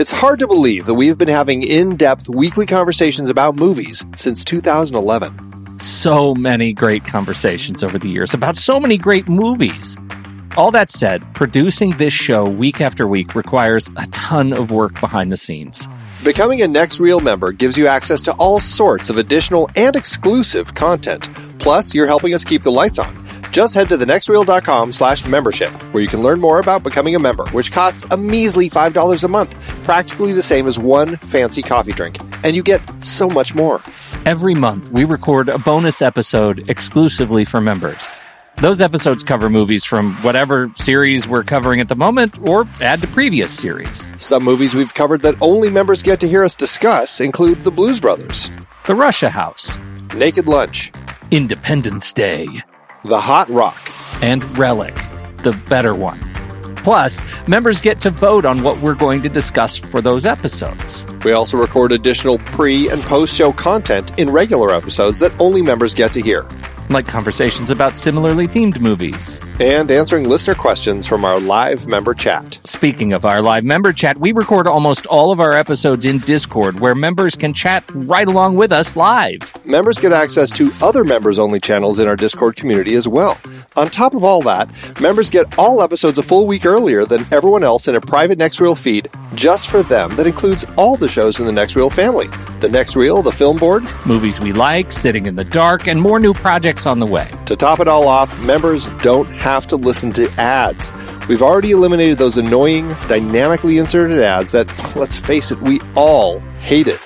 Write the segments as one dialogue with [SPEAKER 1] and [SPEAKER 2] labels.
[SPEAKER 1] It's hard to believe that we've been having in depth weekly conversations about movies since 2011.
[SPEAKER 2] So many great conversations over the years about so many great movies. All that said, producing this show week after week requires a ton of work behind the scenes.
[SPEAKER 1] Becoming a Next Reel member gives you access to all sorts of additional and exclusive content. Plus, you're helping us keep the lights on. Just head to thenextreel.com slash membership, where you can learn more about becoming a member, which costs a measly $5 a month, practically the same as one fancy coffee drink. And you get so much more.
[SPEAKER 2] Every month, we record a bonus episode exclusively for members. Those episodes cover movies from whatever series we're covering at the moment or add to previous series.
[SPEAKER 1] Some movies we've covered that only members get to hear us discuss include The Blues Brothers,
[SPEAKER 2] The Russia House,
[SPEAKER 1] Naked Lunch,
[SPEAKER 2] Independence Day,
[SPEAKER 1] The Hot Rock,
[SPEAKER 2] and Relic, the better one. Plus, members get to vote on what we're going to discuss for those episodes.
[SPEAKER 1] We also record additional pre and post show content in regular episodes that only members get to hear,
[SPEAKER 2] like conversations about similarly themed movies.
[SPEAKER 1] and answering listener questions from our live member chat.
[SPEAKER 2] Speaking of our live member chat, we record almost all of our episodes in Discord where members can chat right along with us live.
[SPEAKER 1] Members get access to other members only channels in our Discord community as well. On top of all that, members get all episodes a full week earlier than everyone else in a private Next Reel feed just for them that includes all the shows in the Next Reel family. The Next Reel, the film board.
[SPEAKER 2] Movies we like, Sitting in the Dark, and more new projects on the way.
[SPEAKER 1] To top it all off, members don't have to listen to ads. We've already eliminated those annoying, dynamically inserted ads that, let's face it, we all hate it.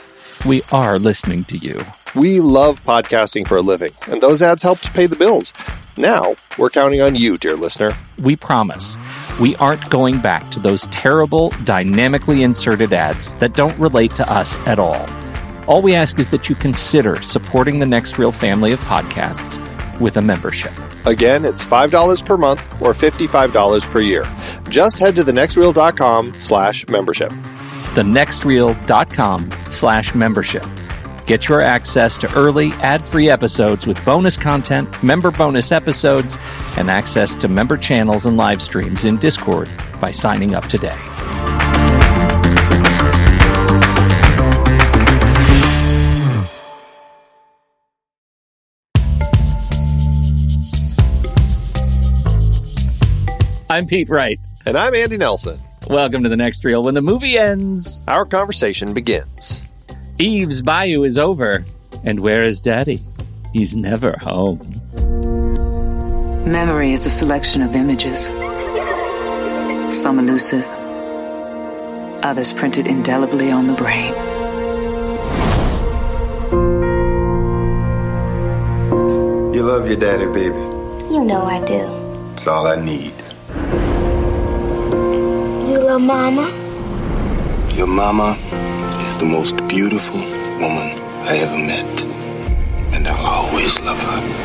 [SPEAKER 2] We are listening to you.
[SPEAKER 1] We love podcasting for a living, and those ads help to pay the bills. Now, we're counting on you, dear listener.
[SPEAKER 2] We promise we aren't going back to those terrible, dynamically inserted ads that don't relate to us at all. All we ask is that you consider supporting the Next Reel family of podcasts with a membership.
[SPEAKER 1] Again, it's $5 per month or $55 per year. Just head to thenextreel.com slash membership.
[SPEAKER 2] thenextreel.com slash membership. Get your access to early ad-free episodes with bonus content, member bonus episodes, and access to member channels and live streams in Discord by signing up today. I'm Pete Wright.
[SPEAKER 1] And I'm Andy Nelson.
[SPEAKER 2] Welcome to the next reel. When the movie ends,
[SPEAKER 1] Our conversation begins.
[SPEAKER 2] Eve's Bayou is over. And where is Daddy? He's never home.
[SPEAKER 3] Memory is a selection of images, some elusive, others printed indelibly on the brain.
[SPEAKER 4] You love your daddy, baby.
[SPEAKER 5] You know I do.
[SPEAKER 4] It's all I need.
[SPEAKER 5] You love Mama?
[SPEAKER 4] Your mama is the most beautiful woman I ever met. And I'll always love her.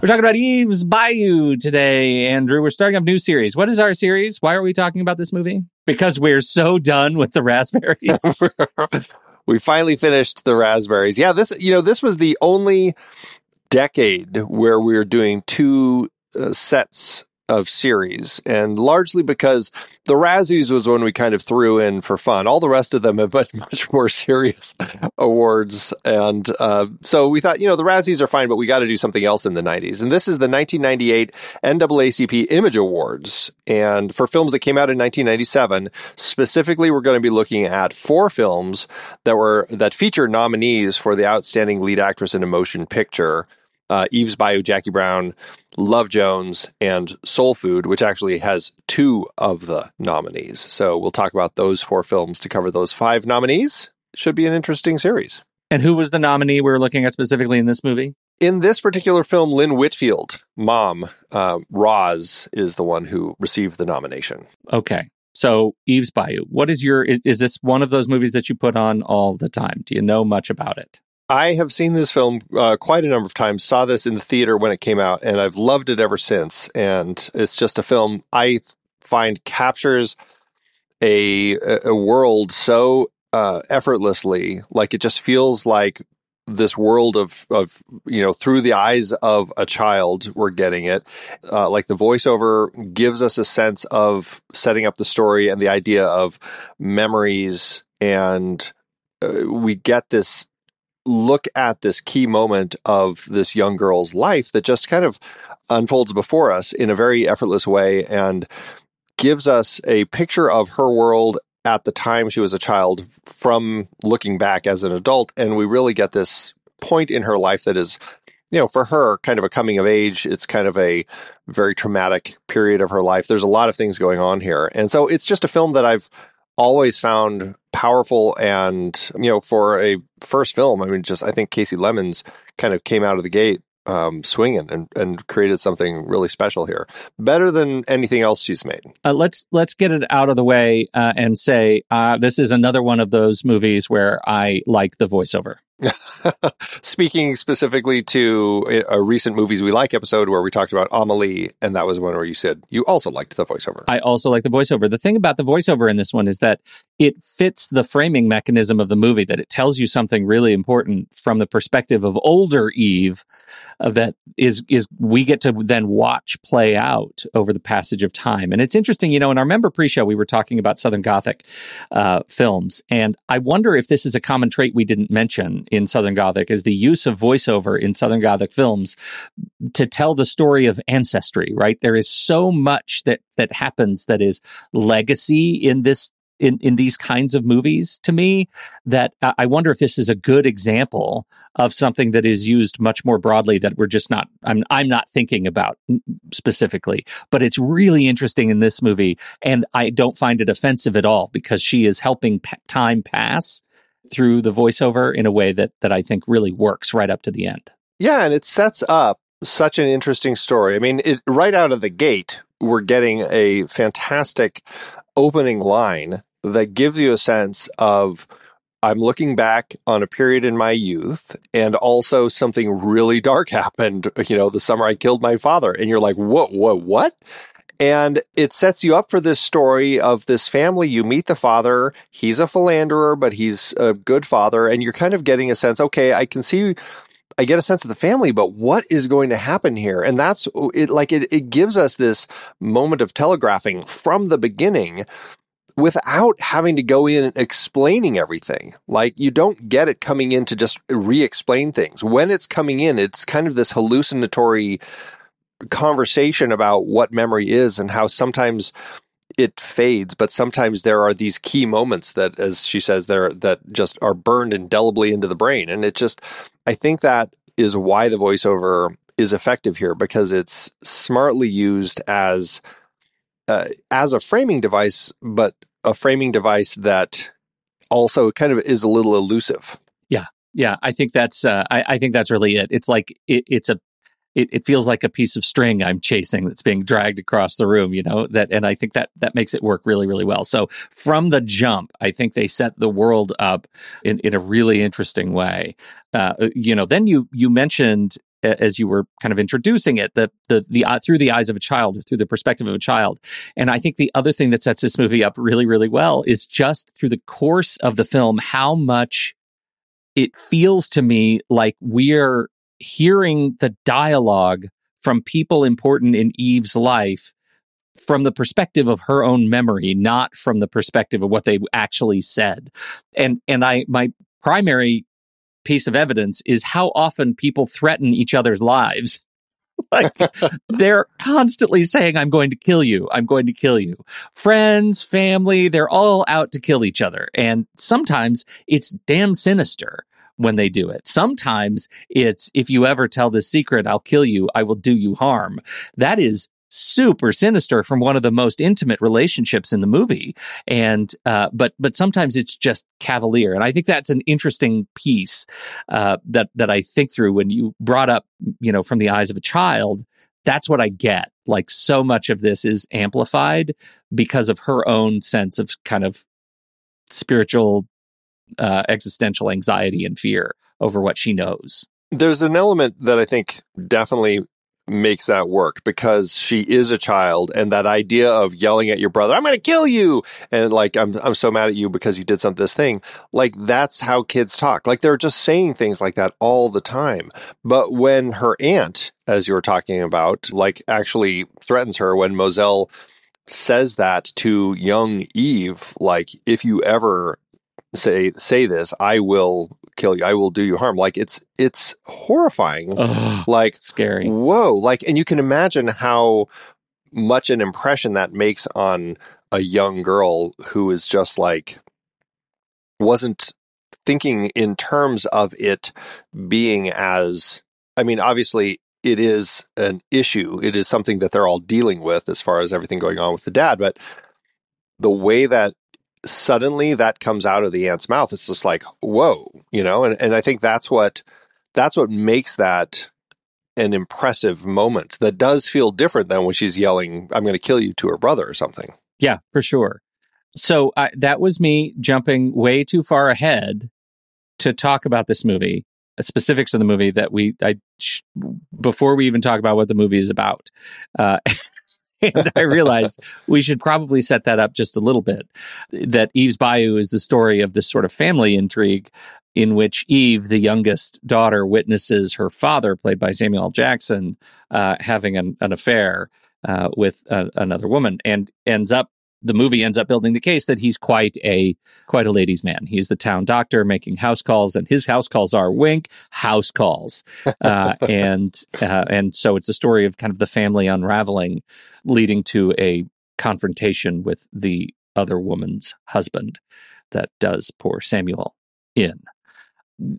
[SPEAKER 2] We're talking about Eve's Bayou today, Andrew. We're starting a new series. What is our series? Why are we talking about this movie? Because we're so done with the raspberries.
[SPEAKER 1] we finally finished the raspberries. Yeah, this you know this was the only decade where we were doing two uh, sets of series, and largely because the Razzies was one we kind of threw in for fun. All the rest of them have much much more serious awards, and uh, so we thought you know the Razzies are fine, but we got to do something else in the '90s, and this is the 1998 NAACP Image Awards, and for films that came out in 1997, specifically, we're going to be looking at four films that were that feature nominees for the Outstanding Lead Actress in a Motion Picture. Uh, Eve's Bayou, Jackie Brown, Love Jones, and Soul Food, which actually has two of the nominees. So we'll talk about those four films to cover those five nominees. Should be an interesting series.
[SPEAKER 2] and who was the nominee we were looking at specifically in this movie?
[SPEAKER 1] In this particular film, Lynn Whitfield, mom, uh, Roz, is the one who received the nomination.
[SPEAKER 2] Okay. So Eve's Bayou. What is your is, is this one of those movies that you put on all the time? Do you know much about it?
[SPEAKER 1] I have seen this film uh, quite a number of times. Saw this in the theater when it came out, and I've loved it ever since. And it's just a film I find captures a a world so uh, effortlessly. Like it just feels like this world of of you know through the eyes of a child we're getting it uh, like the voiceover gives us a sense of setting up the story and the idea of memories and uh, we get this look at this key moment of this young girl's life that just kind of unfolds before us in a very effortless way and gives us a picture of her world at the time she was a child from looking back as an adult. And we really get this point in her life that is, you know, for her, kind of a coming of age. It's kind of a very traumatic period of her life. There's a lot of things going on here. And so it's just a film that I've always found powerful and you know for a first film i mean just i think Kasi Lemmons kind of came out of the gate um, swinging and, and created something really special here, better than anything else she's made.
[SPEAKER 2] Uh, let's let's get it out of the way uh, and say uh, this is another one of those movies where I like the voiceover.
[SPEAKER 1] Speaking specifically to a recent movies we like episode where we talked about Amelie, and that was one where you said you also liked the voiceover.
[SPEAKER 2] I also like the voiceover. The thing about the voiceover in this one is that it fits the framing mechanism of the movie, that it tells you something really important from the perspective of older Eve uh, that is is we get to then watch play out over the passage of time. And it's interesting, you know, in our member pre-show we were talking about Southern Gothic uh, films, and I wonder if this is a common trait we didn't mention in Southern Gothic is the use of voiceover in Southern Gothic films to tell the story of ancestry. Right, there is so much that that happens that is legacy in this in, in these kinds of movies to me that I wonder if this is a good example of something that is used much more broadly that we're just not I'm I'm not thinking about specifically but it's really interesting in this movie and I don't find it offensive at all because she is helping time pass through the voiceover in a way that that I think really works right up to the end.
[SPEAKER 1] Yeah, and it sets up such an interesting story. I mean, it, right out of the gate, we're getting a fantastic opening line that gives you a sense of I'm looking back on a period in my youth and also something really dark happened, you know, the summer I killed my father. And you're like, what, what, what? And it sets you up for this story of this family. You meet the father. He's a philanderer, but he's a good father. And you're kind of getting a sense, okay, I can see I get a sense of the family, but what is going to happen here? And that's it, like it, it gives us this moment of telegraphing from the beginning without having to go in and explaining everything. Like you don't get it coming in to just re explain things. When it's coming in, it's kind of this hallucinatory conversation about what memory is and how sometimes it fades, but sometimes there are these key moments that, as she says, there that just are burned indelibly into the brain. And it just, I think that is why the voiceover is effective here because it's smartly used as uh, as a framing device, but a framing device that also kind of is a little elusive.
[SPEAKER 2] Yeah, yeah, I think that's uh, I, I, think that's really it. It's like it, it's a it, it, feels like a piece of string I'm chasing that's being dragged across the room, you know, that, and I think that that makes it work really, really well. So from the jump, I think they set the world up in, in a really interesting way. Uh, you know, then you, you mentioned as you were kind of introducing it, the the the uh, through the eyes of a child, through the perspective of a child. And I think the other thing that sets this movie up really, really well is just through the course of the film, how much it feels to me like we're hearing the dialogue from people important in Eve's life from the perspective of her own memory, not from the perspective of what they actually said. And and I my primary piece of evidence is how often people threaten each other's lives. like they're constantly saying, I'm going to kill you. I'm going to kill you. Friends, family, they're all out to kill each other. And sometimes it's damn sinister when they do it. Sometimes it's, if you ever tell this secret, I'll kill you. I will do you harm. That is super sinister from one of the most intimate relationships in the movie. And uh, but but sometimes it's just cavalier. And i think that's an interesting piece uh, that that i think through when you brought up you know from the eyes of a child that's what i get. Like so much of this is amplified because of her own sense of kind of spiritual uh, existential anxiety and fear over what she knows.
[SPEAKER 1] There's an element that i think definitely makes that work because she is a child and that idea of yelling at your brother, I'm going to kill you. And like, I'm, I'm so mad at you because you did some this thing. Like that's how kids talk. Like they're just saying things like that all the time. But when her aunt, as you were talking about, like actually threatens her when Mozelle says that to young Eve, like if you ever say say this, I will kill you. I will do you harm. Like it's it's horrifying.
[SPEAKER 2] Ugh,
[SPEAKER 1] like
[SPEAKER 2] scary.
[SPEAKER 1] Whoa! Like, and you can imagine how much an impression that makes on a young girl who is just like wasn't thinking in terms of it being as. I mean, obviously, it is an issue. It is something that they're all dealing with as far as everything going on with the dad. But the way that suddenly that comes out of the aunt's mouth, it's just like, whoa, you know, and, and I think that's what that's what makes that an impressive moment that does feel different than when she's yelling, I'm gonna kill you to her brother or something.
[SPEAKER 2] Yeah, for sure. So that was me jumping way too far ahead to talk about this movie, uh, specifics of the movie that we I sh- before we even talk about what the movie is about. Uh, and I realized we should probably set that up just a little bit. That Eve's Bayou is the story of this sort of family intrigue in which Eve, the youngest daughter, witnesses her father, played by Samuel. Jackson, uh, having an, an affair uh, with uh, another woman, and ends up the movie ends up building the case that he's quite a quite a ladies' man. He's the town doctor making house calls, and his house calls are wink house calls, uh, and uh, and so it's a story of kind of the family unraveling, leading to a confrontation with the other woman's husband that does poor Samuel in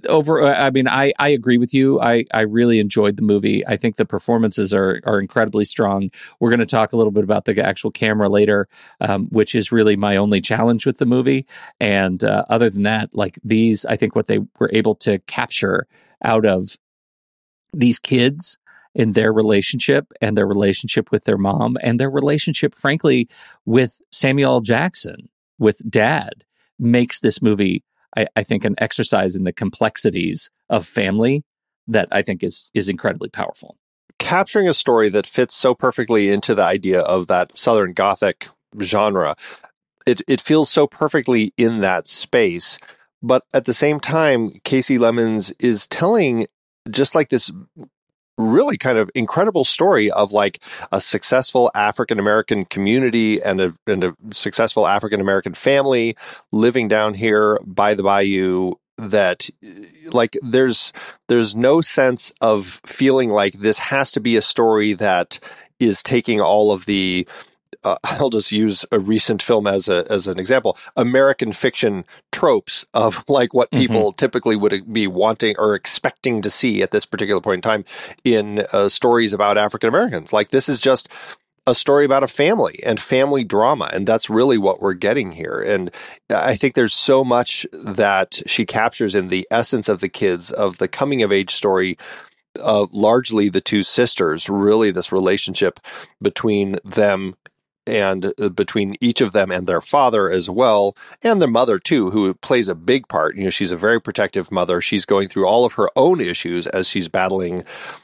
[SPEAKER 2] over uh, i mean i i agree with you. I i really enjoyed the movie. I think the performances are are incredibly strong. We're going to talk a little bit about the actual camera later um, which is really my only challenge with the movie. And uh, other than that like these i think what they were able to capture out of these kids in their relationship and their relationship with their mom and their relationship frankly with samuel jackson with dad makes this movie I, I think an exercise in the complexities of family that I think is is incredibly powerful.
[SPEAKER 1] Capturing a story that fits so perfectly into the idea of that Southern Gothic genre, it it feels so perfectly in that space. But at the same time, Kasi Lemmons is telling just like this really kind of incredible story of like a successful African American community and a, and a successful African American family living down here by the bayou that like there's there's no sense of feeling like this has to be a story that is taking all of the uh, I'll just use a recent film as a as an example. American fiction tropes of like what mm-hmm. people mm-hmm. typically would be wanting or expecting to see at this particular point in time in uh, stories about African Americans. Like this is just a story about a family and family drama. And that's really what we're getting here. And I think there's so much that she captures in the essence of the kids, of the coming of age story uh, largely the two sisters, really this relationship between them and uh, between each of them and their father as well, and their mother too, who plays a big part. You know, she's a very protective mother. She's going through all of her own issues as she's battling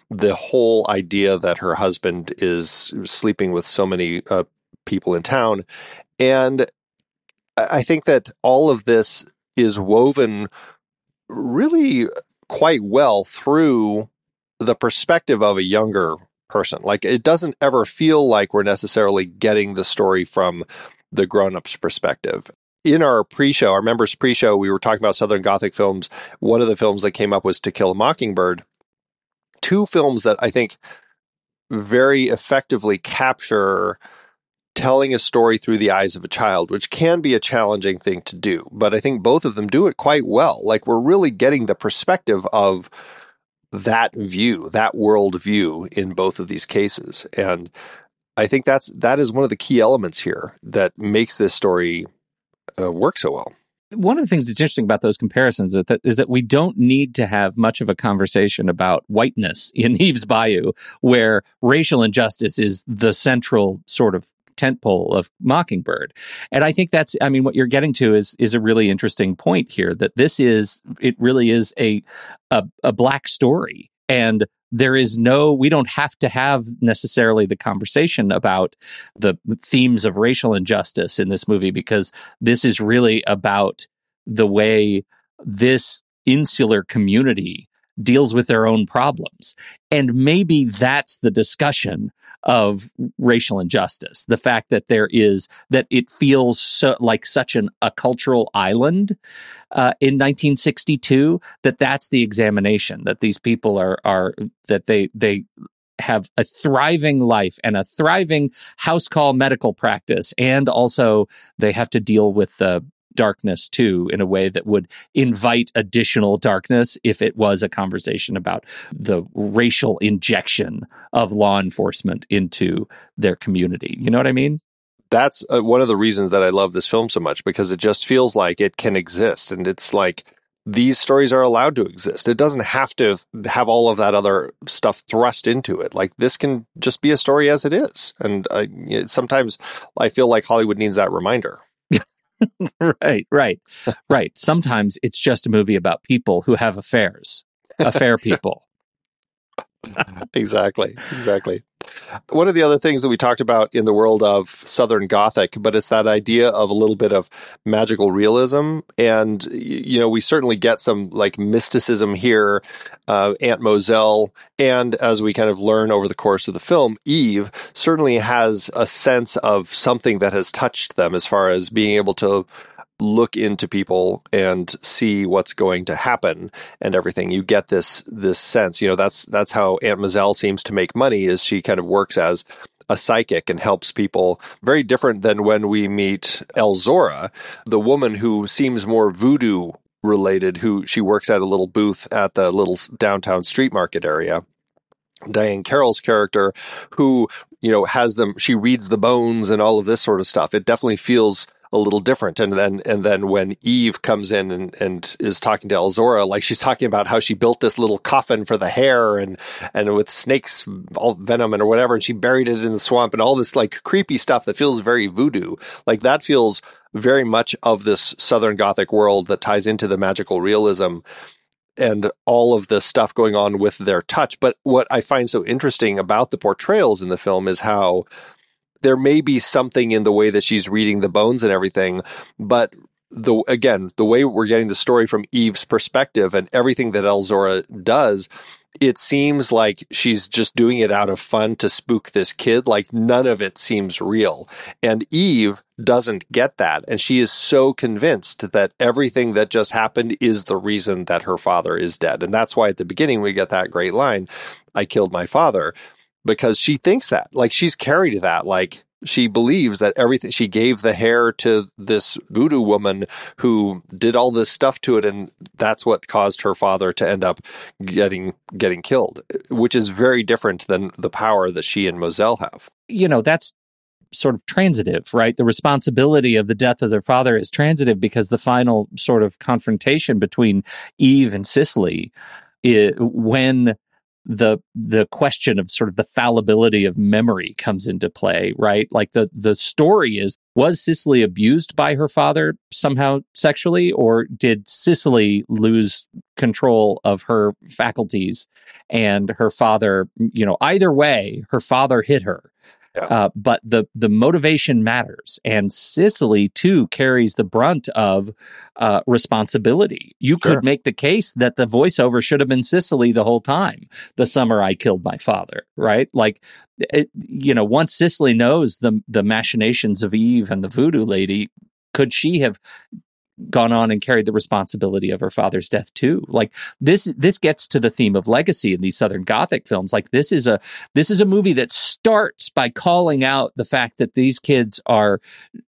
[SPEAKER 1] the whole idea that her husband is sleeping with so many uh, people in town. And I think that all of this is woven really quite well through the perspective of a younger person. Like it doesn't ever feel like we're necessarily getting the story from the grown-ups perspective. In our pre-show, our members pre-show, we were talking about Southern Gothic films. One of the films that came up was To Kill a Mockingbird. Two films that I think very effectively capture telling a story through the eyes of a child, which can be a challenging thing to do. But I think both of them do it quite well. Like we're really getting the perspective of that view, that world view in both of these cases. And I think that's that is one of the key elements here that makes this story uh, work so well.
[SPEAKER 2] One of the things that's interesting about those comparisons is that, is that we don't need to have much of a conversation about whiteness in Eve's Bayou, where racial injustice is the central sort of tentpole of Mockingbird. And I think that's, I mean, what you're getting to is is a really interesting point here. That this is, it really is a a, a black story And there is no, we don't have to have necessarily the conversation about the themes of racial injustice in this movie because this is really about the way this insular community deals with their own problems. And maybe that's the discussion of racial injustice. The fact that there is, that it feels so, like such an, a cultural island uh, in 1962, that that's the examination, that these people are, are that they, they, have a thriving life and a thriving house call medical practice and also they have to deal with the darkness too in a way that would invite additional darkness if it was a conversation about the racial injection of law enforcement into their community. You know what I mean?
[SPEAKER 1] That's uh, one of the reasons that I love this film so much because it just feels like it can exist and it's like these stories are allowed to exist. It doesn't have to have all of that other stuff thrust into it. Like this can just be a story as it is. And uh, sometimes I feel like Hollywood needs that reminder.
[SPEAKER 2] right, right, right. Sometimes it's just a movie about people who have affairs, affair people.
[SPEAKER 1] exactly, exactly. One of the other things that we talked about in the world of Southern Gothic, but it's that idea of a little bit of magical realism. And, you know, we certainly get some like mysticism here. Uh, Aunt Mozelle, and as we kind of learn over the course of the film, Eve certainly has a sense of something that has touched them as far as being able to look into people and see what's going to happen and everything. You get this this sense, you know, that's that's how Aunt Mozelle seems to make money is she kind of works as a psychic and helps people. Very different than when we meet Elzora, the woman who seems more voodoo related, who she works at a little booth at the little downtown street market area. Diane Carroll's character, who, you know, has them, she reads the bones and all of this sort of stuff. It definitely feels a little different. And then and then when Eve comes in and, and is talking to Elzora, like she's talking about how she built this little coffin for the hair and and with snakes all venom and or whatever, and she buried it in the swamp and all this like creepy stuff that feels very voodoo. Like that feels very much of this Southern Gothic world that ties into the magical realism and all of the stuff going on with their touch. But what I find so interesting about the portrayals in the film is how there may be something in the way that she's reading the bones and everything, but the again, the way we're getting the story from Eve's perspective and everything that Elzora does, it seems like she's just doing it out of fun to spook this kid. Like none of it seems real. And Eve doesn't get that. And she is so convinced that everything that just happened is the reason that her father is dead. And that's why at the beginning we get that great line, I killed my father because she thinks that like she's carried that like she believes that everything she gave the hair to this voodoo woman who did all this stuff to it and that's what caused her father to end up getting getting killed which is very different than the power that she and Mozelle have.
[SPEAKER 2] You know that's sort of transitive right? The responsibility of the death of their father is transitive because the final sort of confrontation between Eve and Cicely is, when the the question of sort of the fallibility of memory comes into play, right? Like the the story is was Cicely abused by her father somehow sexually, or did Cicely lose control of her faculties and her father, you know, either way, her father hit her yeah. Uh, but the the motivation matters, and Cicely too carries the brunt of uh, responsibility. You sure. could make the case that the voiceover should have been Cicely the whole time. The summer I killed my father, right? Like, it, you know, once Cicely knows the the machinations of Eve and the voodoo lady, could she have gone on and carried the responsibility of her father's death too. Like this this gets to the theme of legacy in these southern gothic films. Like this is a this is a movie that starts by calling out the fact that these kids are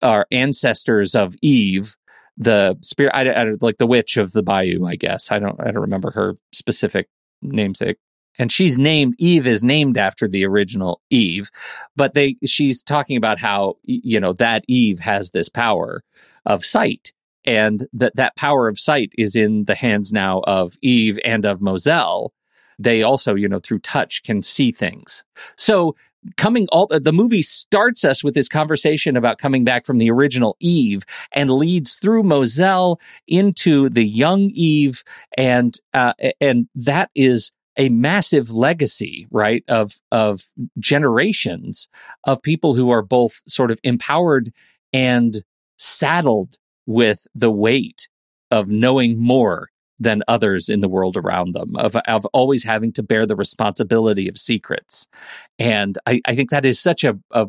[SPEAKER 2] are ancestors of Eve, the spirit I, I, like the witch of the bayou, I guess. I don't I don't remember her specific namesake and she's named Eve is named after the original Eve, but they she's talking about how you know that Eve has this power of sight and that that power of sight is in the hands now of Eve and of Mozelle. They also, you know, through touch can see things. So coming all the movie starts us with this conversation about coming back from the original Eve and leads through Mozelle into the young Eve and uh, and that is a massive legacy, right, of of generations of people who are both sort of empowered and saddled with the weight of knowing more than others in the world around them, of, of always having to bear the responsibility of secrets. And I, I think that is such a, a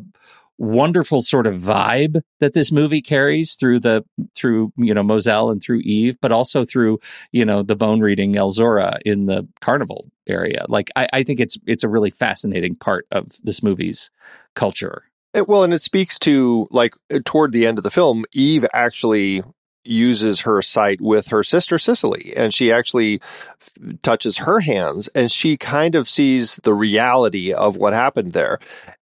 [SPEAKER 2] wonderful sort of vibe that this movie carries through the through you know Mozelle and through Eve, but also through you know the bone reading Elzora in the carnival area. Like I, I think it's it's a really fascinating part of this movie's culture.
[SPEAKER 1] It, well, and it speaks to like uh, toward the end of the film, Eve actually uses her sight with her sister Cicely, and she actually f- touches her hands, and she kind of sees the reality of what happened there.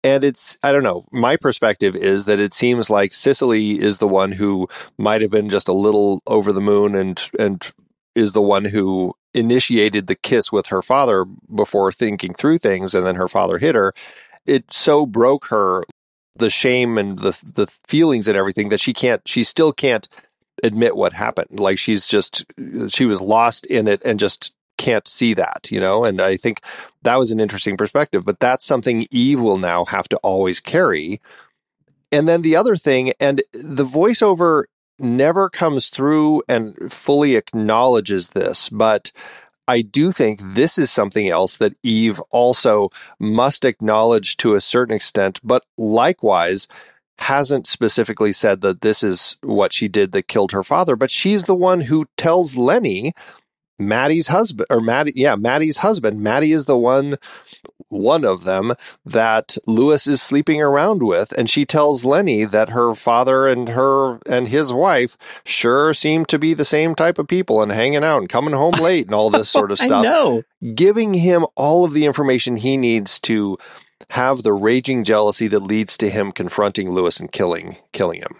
[SPEAKER 1] And it's, I don't know, my perspective is that it seems like Cicely is the one who might have been just a little over the moon and, and is the one who initiated the kiss with her father before thinking through things. And then her father hit her. It so broke her the shame and the, the feelings and everything that she can't, she still can't admit what happened. Like she's just, she was lost in it and just can't see that, you know? And I think that was an interesting perspective, but that's something Eve will now have to always carry. And then the other thing, and the voiceover never comes through and fully acknowledges this, but I do think this is something else that Eve also must acknowledge to a certain extent, but likewise hasn't specifically said that this is what she did that killed her father, but she's the one who tells Lenny Maddie's husband or Maddie, yeah, Maddie's husband. Maddie is the one, one of them that Louis is sleeping around with. And she tells Lenny that her father and her and his wife sure seem to be the same type of people and hanging out and coming home late and all this sort of stuff.
[SPEAKER 2] I know.
[SPEAKER 1] Giving him all of the information he needs to have the raging jealousy that leads to him confronting Louis and killing killing him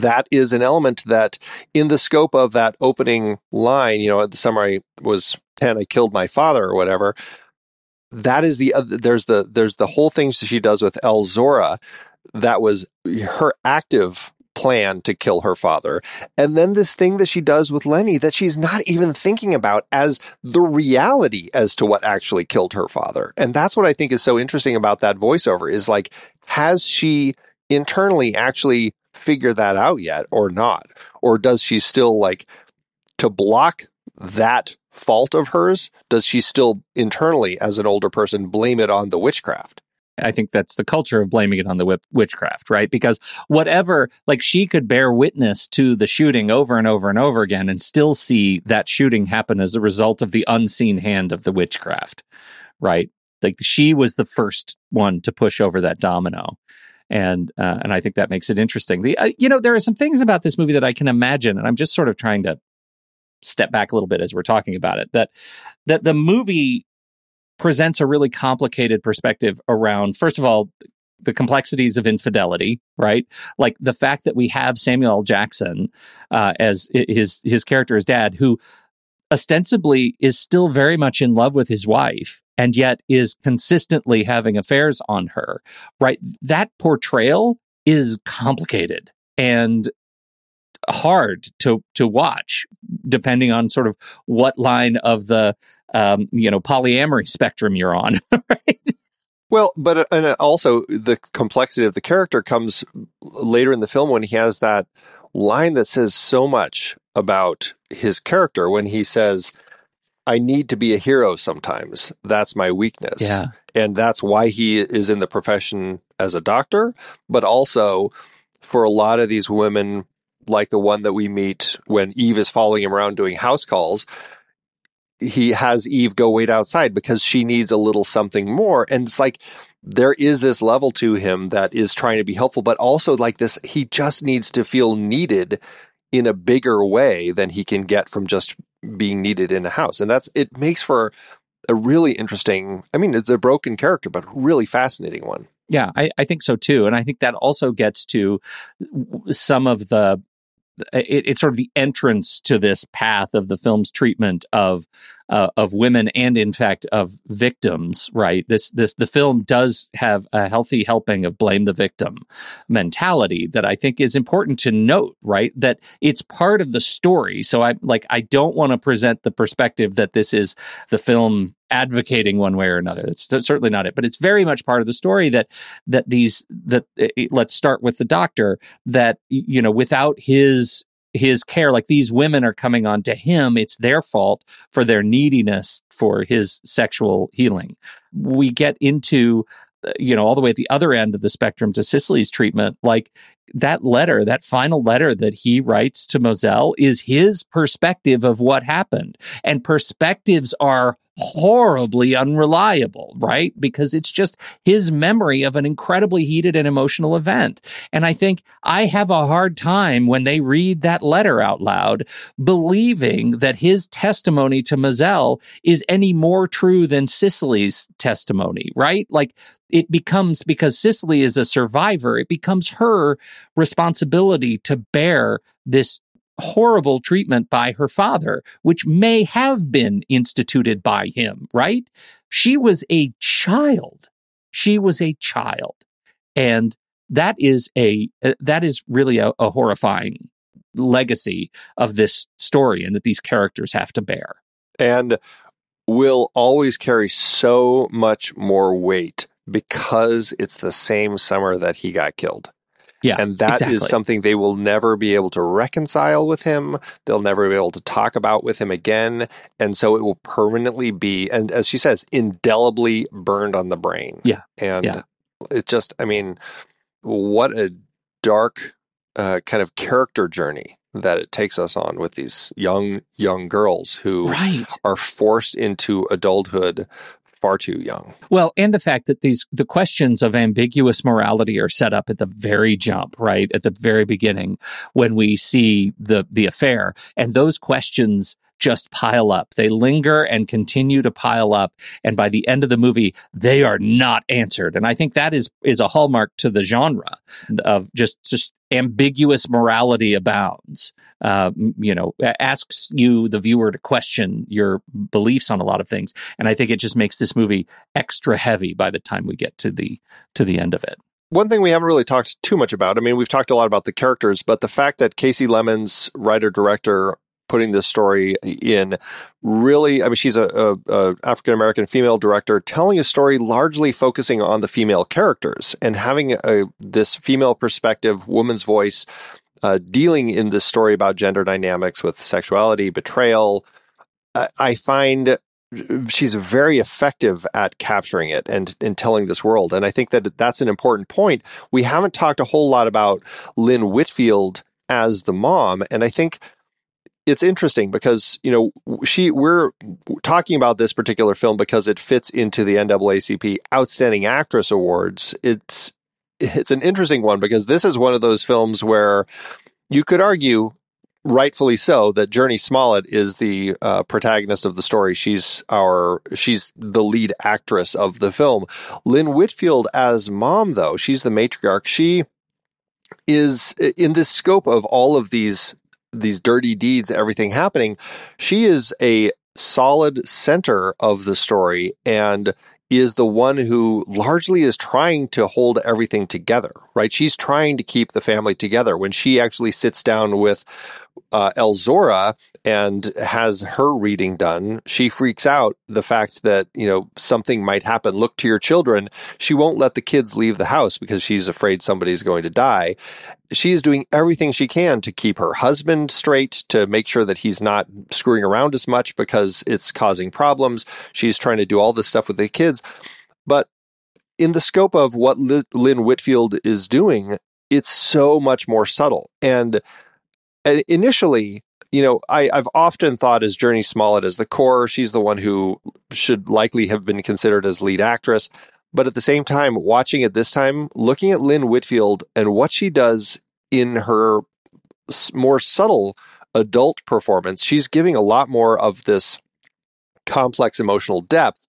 [SPEAKER 1] that is an element that in the scope of that opening line, you know, the summer I was 10, I killed my father or whatever. That is the, there's the, there's the whole thing she does with Elzora that was her active plan to kill her father. And then this thing that she does with Lenny that she's not even thinking about as the reality as to what actually killed her father. And that's what I think is so interesting about that voiceover is like, has she internally actually figure that out yet or not? Or does she still like to block that fault of hers? Does she still internally, as an older person, blame it on the witchcraft?
[SPEAKER 2] I think that's the culture of blaming it on the witchcraft, right? Because whatever, like she could bear witness to the shooting over and over and over again and still see that shooting happen as a result of the unseen hand of the witchcraft, right? Like she was the first one to push over that domino and uh, and I think that makes it interesting. The uh, you know there are some things about this movie that I can imagine, and I'm just sort of trying to step back a little bit as we're talking about it. That that the movie presents a really complicated perspective around, first of all, the complexities of infidelity, right? Like the fact that we have Samuel Jackson uh, as his his character, his dad, who ostensibly is still very much in love with his wife and yet is consistently having affairs on her, right? That portrayal is complicated and hard to to watch depending on sort of what line of the um, you know polyamory spectrum you're on right?
[SPEAKER 1] well but uh, and also the complexity of the character comes later in the film when he has that line that says so much about his character when he says, I need to be a hero sometimes. That's my weakness.
[SPEAKER 2] Yeah.
[SPEAKER 1] And that's why he is in the profession as a doctor, but also for a lot of these women, like the one that we meet when Eve is following him around doing house calls, he has Eve go wait outside because she needs a little something more. And it's like, there is this level to him that is trying to be helpful, but also like this, he just needs to feel needed in a bigger way than he can get from just being needed in a house. And that's, it makes for a really interesting, I mean, it's a broken character, but really fascinating one.
[SPEAKER 2] Yeah, I, I think so too. And I think that also gets to some of the it, it's sort of the entrance to this path of the film's treatment of uh, of women and in fact of victims right? This this the film does have a healthy helping of blame the victim mentality that i think is important to note right? That it's part of the story. So i like i don't want to present the perspective that this is the film advocating one way or another. That's, certainly not it, but it's very much part of the story that that these that uh, let's start with the doctor that you know without his his care like these women are coming on to him it's their fault for their neediness for his sexual healing we get into uh, you know all the way at the other end of the spectrum to Cicely's treatment like that letter, that final letter that he writes to Mozelle is his perspective of what happened. And perspectives are horribly unreliable, right? Because it's just his memory of an incredibly heated and emotional event. And I think I have a hard time when they read that letter out loud, believing that his testimony to Mozelle is any more true than Cicely's testimony, right? Like it becomes because Cicely is a survivor, it becomes her responsibility to bear this horrible treatment by her father, which may have been instituted by him, right? She was a child. She was a child. And that is a uh, that is really a, a horrifying legacy of this story and that these characters have to bear.
[SPEAKER 1] And will always carry so much more weight because it's the same summer that he got killed.
[SPEAKER 2] Yeah.
[SPEAKER 1] And that
[SPEAKER 2] exactly.
[SPEAKER 1] is something they will never be able to reconcile with him. They'll never be able to talk about with him again. And so it will permanently be, and as she says, indelibly burned on the brain.
[SPEAKER 2] Yeah.
[SPEAKER 1] And
[SPEAKER 2] yeah.
[SPEAKER 1] it just, I mean, what a dark uh, kind of character journey that it takes us on with these young young girls who
[SPEAKER 2] right.
[SPEAKER 1] are forced into adulthood far too young.
[SPEAKER 2] Well, and the fact that these the questions of ambiguous morality are set up at the very jump, right? At the very beginning when we see the the affair and those questions just pile up. They linger and continue to pile up and by the end of the movie they are not answered. And I think that is is a hallmark to the genre of just just ambiguous morality abounds. Uh, you know, asks you, the viewer, to question your beliefs on a lot of things, and I think it just makes this movie extra heavy by the time we get to the to the end of it.
[SPEAKER 1] One thing we haven't really talked too much about. I mean, we've talked a lot about the characters, but the fact that Kasi Lemmons writer director, putting this story in. Really i mean she's a, a, a african american female director telling a story largely focusing on the female characters and having a, this female perspective woman's voice uh, dealing in this story about gender dynamics with sexuality betrayal. I, I find she's very effective at capturing it and in telling this world. And i think that that's an important point. We haven't talked a whole lot about lynn whitfield as the mom. And i think it's interesting because you know she we're talking about this particular film because it fits into the NAACP Outstanding Actress Awards. It's it's an interesting one because this is one of those films where you could argue rightfully so that Jurnee Smollett is the uh, protagonist of the story. She's our she's the lead actress of the film. Lynn Whitfield as mom though, she's the matriarch. She is in this scope of all of these these dirty deeds, everything happening, she is a solid center of the story and is the one who largely is trying to hold everything together, right? She's trying to keep the family together. When she actually sits down with uh, Elzora and has her reading done, she freaks out the fact that, you know, something might happen. Look to your children. She won't let the kids leave the house because she's afraid somebody's going to die. She is doing everything she can to keep her husband straight, to make sure that he's not screwing around as much because it's causing problems. She's trying to do all this stuff with the kids. But in the scope of what Lynn Whitfield is doing, it's so much more subtle. And initially, you know, I, I've often thought as Jurnee Smollett as the core. She's the one who should likely have been considered as lead actress. But at the same time, watching it this time, looking at Lynn Whitfield and what she does in her more subtle adult performance, she's giving a lot more of this complex emotional depth.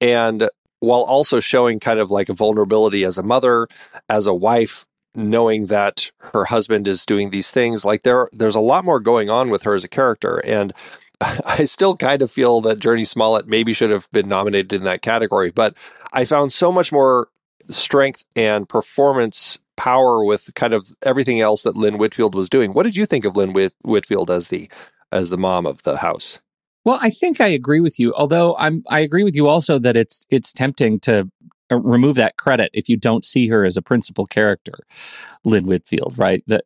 [SPEAKER 1] And while also showing kind of like a vulnerability as a mother, as a wife, knowing that her husband is doing these things like there there's a lot more going on with her as a character and I still kind of feel that Jurnee Smollett maybe should have been nominated in that category, but I found so much more strength and performance power with kind of everything else that Lynn Whitfield was doing. What did you think of Lynn Whit- Whitfield as the as the mom of the house?
[SPEAKER 2] Well, I think I agree with you. Although I'm, I agree with you also that it's it's tempting to remove that credit if you don't see her as a principal character, Lynn Whitfield. Right. The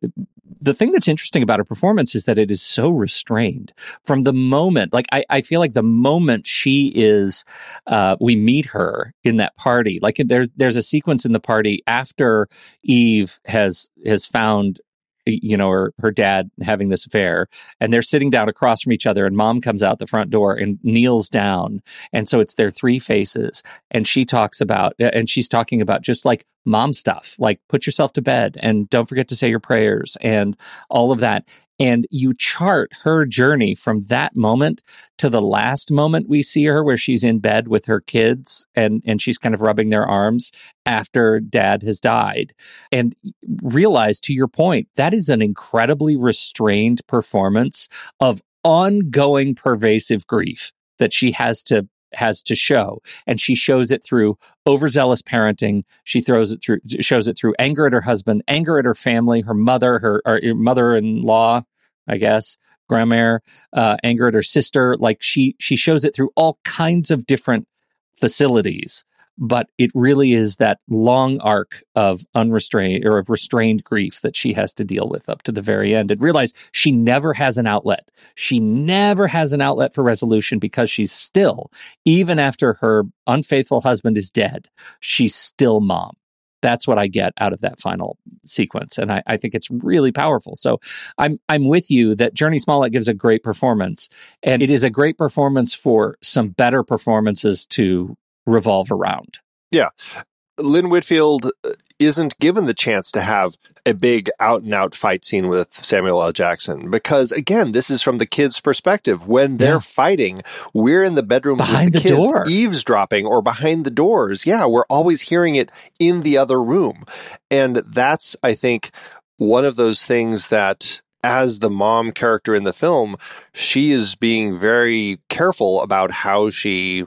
[SPEAKER 2] the thing that's interesting about her performance is that it is so restrained from the moment. Like I, I feel like the moment she is, uh, we meet her in that party. Like there's there's a sequence in the party after Eve has has found you know, her, her dad having this affair, and they're sitting down across from each other, and mom comes out the front door and kneels down. And so it's their three faces. And she talks about, and she's talking about just like mom stuff, like put yourself to bed and don't forget to say your prayers and all of that. And you chart her journey from that moment to the last moment we see her where she's in bed with her kids and, and she's kind of rubbing their arms after dad has died. And realize to your point, that is an incredibly restrained performance of ongoing pervasive grief that she has to has to show. And she shows it through overzealous parenting. She throws it through shows it through anger at her husband anger at her family her mother her, her mother-in-law i guess grandmère uh, anger at her sister. Like she she shows it through all kinds of different facilities but it really is that long arc of unrestrained or of restrained grief that she has to deal with up to the very end and realize she never has an outlet. She never has an outlet for resolution because she's still, even after her unfaithful husband is dead, she's still mom. That's what I get out of that final sequence. And I, I think it's really powerful. So I'm I'm with you that Jurnee Smollett gives a great performance. And it is a great performance for some better performances to revolve around.
[SPEAKER 1] Yeah. Lynn Whitfield uh, isn't given the chance to have a big out and out fight scene with Samuel L. Jackson because again, this is from the kids' perspective. When they're yeah. fighting, we're in the bedrooms
[SPEAKER 2] behind
[SPEAKER 1] with the,
[SPEAKER 2] the
[SPEAKER 1] kids
[SPEAKER 2] door.
[SPEAKER 1] eavesdropping or behind the doors. Yeah, we're always hearing it in the other room. And that's, I think, one of those things that as the mom character in the film, she is being very careful about how she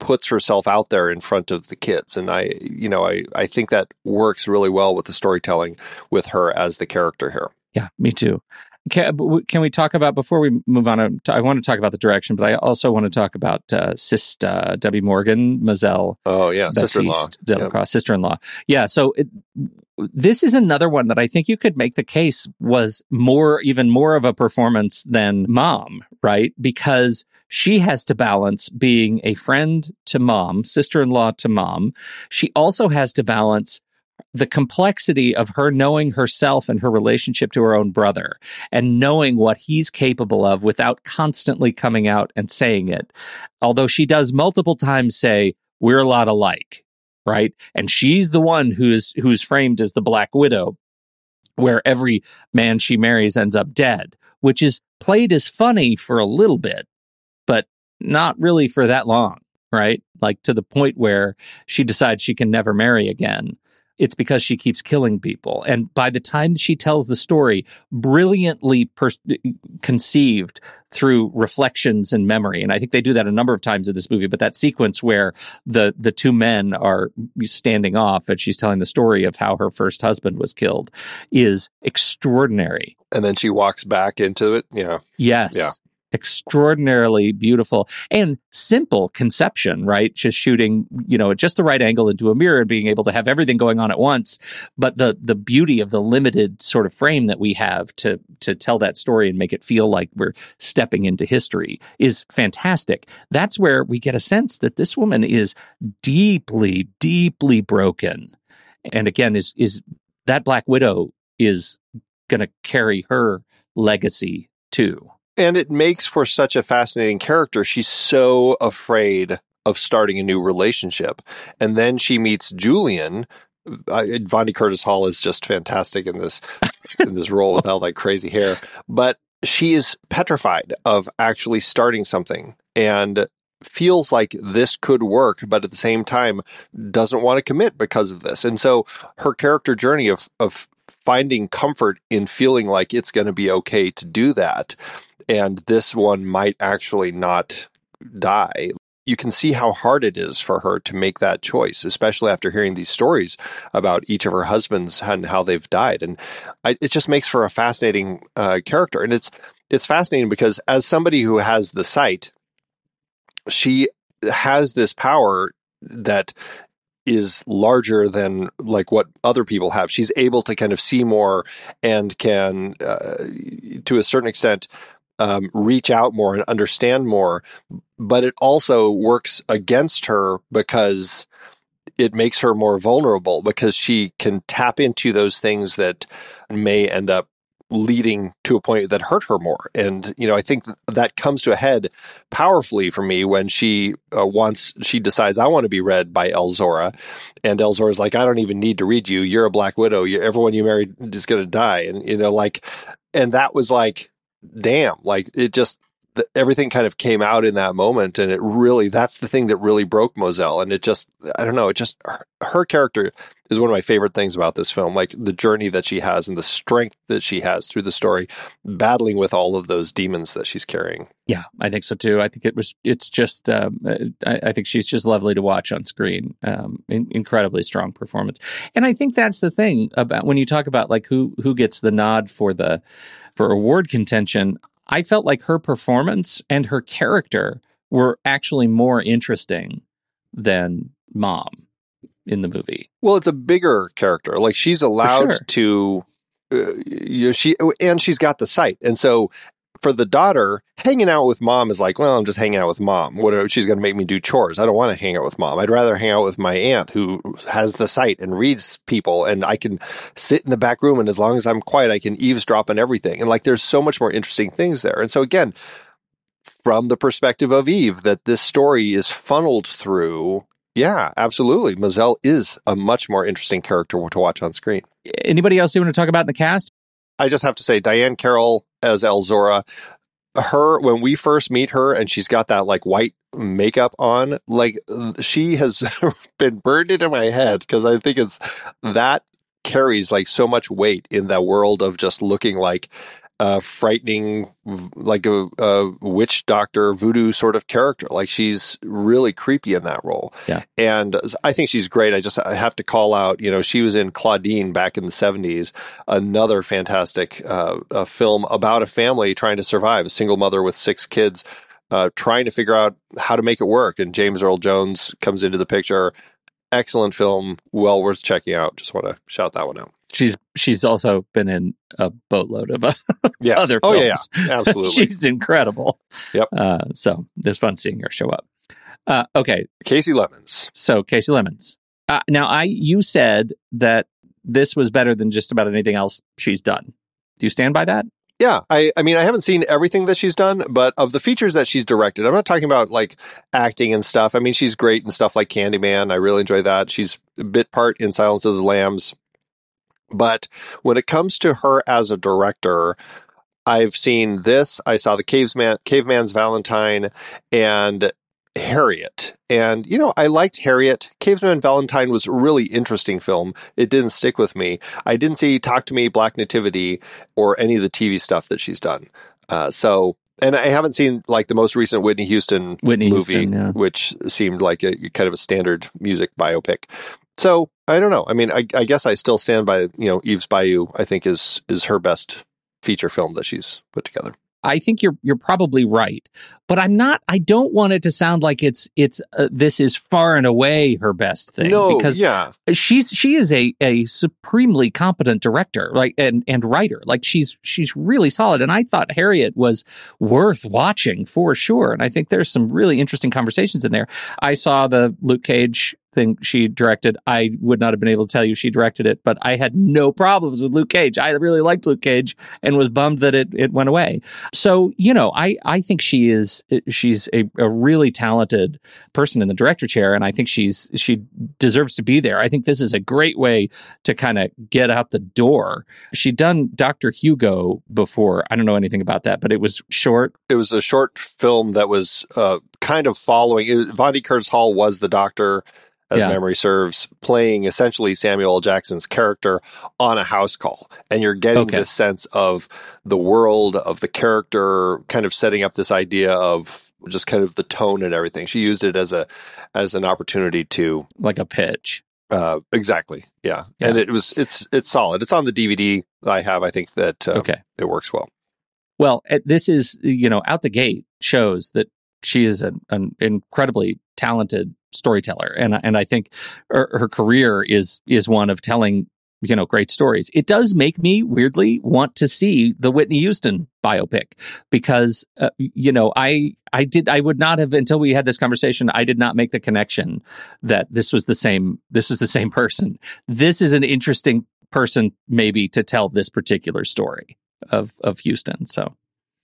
[SPEAKER 1] puts herself out there in front of the kids and i you know i i think that works really well with the storytelling with her as the character here
[SPEAKER 2] yeah me too can, can we talk about before we move on? Uh, I want to talk about the direction, but I also want to talk about uh, Sista Debbi Morgan Mozelle.
[SPEAKER 1] Oh yeah, sister-in-law,
[SPEAKER 2] yep. sister-in-law. Yeah. So it, this is another one that I think you could make the case was more, even more of a performance than Mom, right? Because she has to balance being a friend to mom, sister in law to mom. She also has to balance the complexity of her knowing herself and her relationship to her own brother and knowing what he's capable of without constantly coming out and saying it. Although she does multiple times say, we're a lot alike, right? And she's the one who's, who's framed as the Black Widow, where every man she marries ends up dead, which is played as funny for a little bit but not really for that long, right? Like to the point where she decides she can never marry again. It's because she keeps killing people. And by the time she tells the story, brilliantly per- conceived through reflections and memory. And I think they do that a number of times in this movie, but that sequence where the, the two men are standing off and she's telling the story of how her first husband was killed is extraordinary.
[SPEAKER 1] And then she walks back into it. Yeah.
[SPEAKER 2] Yes.
[SPEAKER 1] Yeah
[SPEAKER 2] extraordinarily beautiful and simple conception, right? Just shooting, you know, at just the right angle into a mirror and being able to have everything going on at once. But the the beauty of the limited sort of frame that we have to to tell that story and make it feel like we're stepping into history is fantastic. That's where we get a sense that this woman is deeply, deeply broken. And again, is is that Black Widow is to carry her legacy too.
[SPEAKER 1] And it makes for such a fascinating character. She's so afraid of starting a new relationship. And then she meets Julian. Uh, Vondie Curtis Hall is just fantastic in this in this role with all that crazy hair. But she is petrified of actually starting something and feels like this could work, but at the same time doesn't want to commit because of this. And so her character journey of of finding comfort in feeling like it's going to be okay to do that and this one might actually not die. You can see how hard it is for her to make that choice, especially after hearing these stories about each of her husbands and how they've died. And I, it just makes for a fascinating uh, character. And it's it's fascinating because as somebody who has the sight she has this power that is larger than like what other people have. She's able to kind of see more and can, uh, to a certain extent, um, reach out more and understand more. But it also works against her because it makes her more vulnerable because she can tap into those things that may end up leading to a point that hurt her more. And, you know, I think that comes to a head powerfully for me when she uh, wants, she decides, I want to be read by Elzora. And Elzora's like, I don't even need to read you. You're a Black Widow. You're, everyone you married is going to die. And, you know, like, and that was like, damn, like it just, the, everything kind of came out in that moment and it really that's the thing that really broke Mozelle, and it just I don't know it just her, her, character is one of my favorite things about this film like the journey that she has and the strength that she has through the story battling with all of those demons that she's carrying.
[SPEAKER 2] Yeah I think so too. I think it was it's just um, I, I, think she's just lovely to watch on screen um, in, incredibly strong performance. And I think that's the thing about when you talk about like who who gets the nod for the for award contention I felt like her performance and her character were actually more interesting than mom in the movie.
[SPEAKER 1] Well, it's a bigger character. Like she's allowed sure. to uh, you know, she and she's got the sight. And so for the daughter, hanging out with mom is like, well, I'm just hanging out with mom. What she's going to make me do chores? I don't want to hang out with mom. I'd rather hang out with my aunt who has the sight and reads people, and I can sit in the back room, and as long as I'm quiet, I can eavesdrop on everything. And like, there's so much more interesting things there. And so again, from the perspective of Eve, that this story is funneled through. Yeah, absolutely. Mozelle is a much more interesting character to watch on screen.
[SPEAKER 2] Anybody else you want to talk about in the cast?
[SPEAKER 1] I just have to say, Diahann Carroll as Elzora, her when we first meet her and she's got that like white makeup on, like she has been burned into my head because I think it's that carries like so much weight in that world of just looking like a frightening, like a, a, witch doctor voodoo sort of character. Like she's really creepy in that role.
[SPEAKER 2] Yeah.
[SPEAKER 1] And I think she's great. I just I have to call out, you know, she was in Claudine back in the 70s, another fantastic uh, film about a family trying to survive, a single mother with six kids. Uh, trying to figure out how to make it work. And James Earl Jones comes into the picture. Excellent film, well worth checking out. Just want to shout that one out.
[SPEAKER 2] She's she's also been in a boatload of uh,
[SPEAKER 1] yes.
[SPEAKER 2] other
[SPEAKER 1] films.
[SPEAKER 2] Oh
[SPEAKER 1] yeah, yeah. absolutely.
[SPEAKER 2] she's incredible.
[SPEAKER 1] Yep.
[SPEAKER 2] Uh, so it's fun seeing her show up. Uh, okay,
[SPEAKER 1] Kasi Lemmons.
[SPEAKER 2] So Kasi Lemmons. Uh, now, I you said that this was better than just about anything else she's done. Do you stand by that?
[SPEAKER 1] Yeah, I, I mean, I haven't seen everything that she's done, but of the features that she's directed, I'm not talking about like acting and stuff. I mean, she's great and stuff like Candyman. I really enjoy that. She's a bit part in Silence of the Lambs. But when it comes to her as a director, I've seen this. I saw the Caveman, Caveman's Valentine, and Harriet. And, you know, I liked Harriet. Caveman Valentine was a really interesting film. It didn't stick with me. I didn't see Talk to Me, Black Nativity, or any of the TV stuff that she's done. Uh, so, and I haven't seen like the most recent Whitney Houston
[SPEAKER 2] Whitney
[SPEAKER 1] movie,
[SPEAKER 2] Houston, yeah.
[SPEAKER 1] which seemed like a kind of a standard music biopic. So I don't know. I mean, I, I, guess I still stand by you know Eve's Bayou. I think is is her best feature film that she's put together.
[SPEAKER 2] I think you're you're probably right, but I'm not. I don't want it to sound like it's it's uh, this is far and away her best thing.
[SPEAKER 1] No,
[SPEAKER 2] because
[SPEAKER 1] yeah,
[SPEAKER 2] she's she is a a supremely competent director, like and and writer. Like she's she's really solid. And I thought Harriet was worth watching for sure. And I think there's some really interesting conversations in there. I saw the Luke Cage thing she directed. I would not have been able to tell you she directed it, but I had no problems with Luke Cage. I really liked Luke Cage and was bummed that it, it went away. So, you know, I, I think she is, she's a, a really talented person in the director chair. And I think she's, she deserves to be there. I think this is a great way to kind of get out the door. She'd done Dr. Hugo before. I don't know anything about that, but it was short.
[SPEAKER 1] It was a short film that was uh, kind of following. It, Vondie Curtis Hall was the doctor as yeah. memory serves, playing essentially Samuel L. Jackson's character on a house call. And you're getting okay. this sense of the world, of the character, kind of setting up this idea of just kind of the tone and everything. She used it as a as an opportunity to
[SPEAKER 2] like a pitch.
[SPEAKER 1] Uh, exactly. Yeah. yeah. And it was it's it's solid. It's on the DVD I have. I think that uh,
[SPEAKER 2] okay.
[SPEAKER 1] it works well.
[SPEAKER 2] Well, this is you know out the gate shows that she is an, an incredibly talented storyteller, and and I think her, her career is is one of telling you know great stories. It does make me weirdly want to see the Whitney Houston biopic because uh, you know I I did I would not have until we had this conversation I did not make the connection that this was the same this is the same person. This is an interesting person maybe to tell this particular story of of Houston. So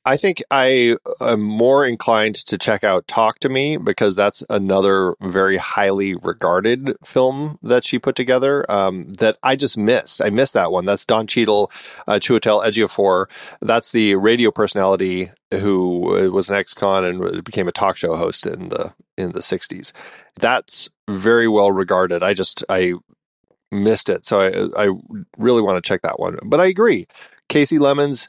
[SPEAKER 1] I think I am more inclined to check out Talk to Me because that's another very highly regarded film that she put together um, that I just missed. I missed that one. That's Don Cheadle, uh, Chiwetel Ejiofor. That's the radio personality who uh, was an ex-con and became a talk show host in the in the 60s. That's very well regarded. I just I missed it. So I I really want to check that one. But I agree. Kasi Lemmons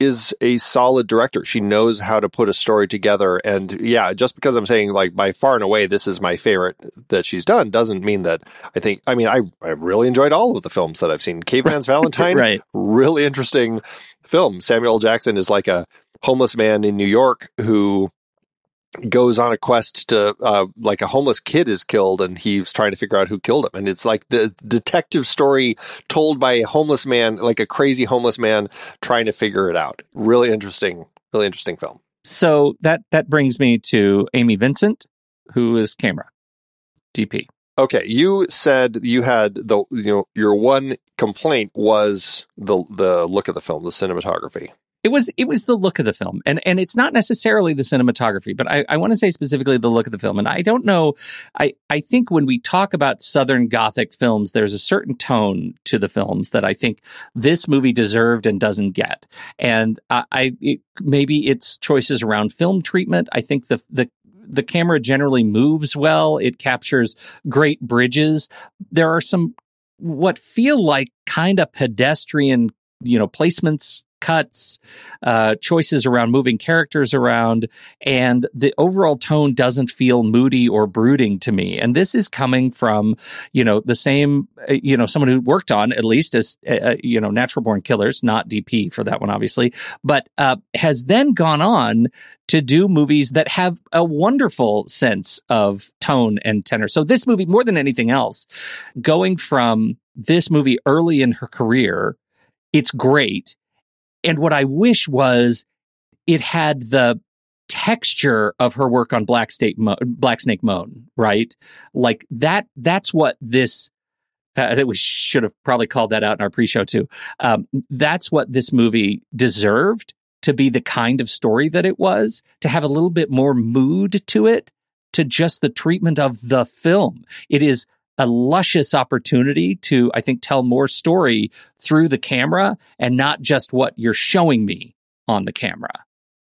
[SPEAKER 1] is a solid director. She knows how to put a story together. And yeah, just because I'm saying like by far and away this is my favorite that she's done doesn't mean that I think I mean I I really enjoyed all of the films that I've seen. Caveman's Valentine,
[SPEAKER 2] right.
[SPEAKER 1] really interesting film. Samuel Jackson is like a homeless man in New York who goes on a quest to uh, like a homeless kid is killed and he's trying to figure out who killed him. And it's like the detective story told by a homeless man like a crazy homeless man trying to figure it out. Really interesting really interesting film.
[SPEAKER 2] So that that brings me to amy vincent who is camera dp
[SPEAKER 1] okay you said you had the you know your one complaint was the the look of the film the cinematography
[SPEAKER 2] it was it was the look of the film, and and it's not necessarily the cinematography, but I, I want to say specifically the look of the film. And I don't know, I I think when we talk about Southern Gothic films, there's a certain tone to the films that I think this movie deserved and doesn't get. And I, I it, maybe it's choices around film treatment. I think the the the camera generally moves well. It captures great bridges. There are some what feel like kind of pedestrian you know placements cuts, uh, choices around moving characters around, and the overall tone doesn't feel moody or brooding to me. And this is coming from, you know, the same, uh, you know, someone who worked on at least as, uh, uh you know, Natural Born Killers, not DP for that one, obviously, but uh, has then gone on to do movies that have a wonderful sense of tone and tenor. So this movie, more than anything else, going from this movie early in her career, it's great and what I wish was it had the texture of her work on Black State Mo- Black Snake Moan, right? Like that. That's what this. Uh, that we should have probably called that out in our pre-show too. Um, that's what this movie deserved to be the kind of story that it was. To have a little bit more mood to it, to just the treatment of the film. It is a luscious opportunity to, I think, tell more story through the camera and not just what you're showing me on the camera.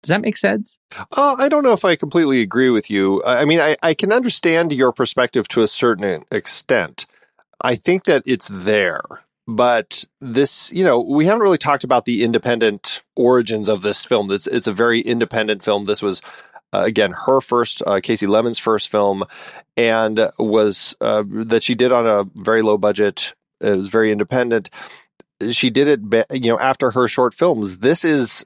[SPEAKER 2] Does that make sense?
[SPEAKER 1] Uh, I don't know if I completely agree with you. I mean, I, I can understand your perspective to a certain extent. I think that it's there. But this, you know, we haven't really talked about the independent origins of this film. It's, it's a very independent film. This was uh, again, her first, uh, Kasi Lemmon's first film, and was uh, that she did on a very low budget. It was very independent. She did it, you know, after her short films. This is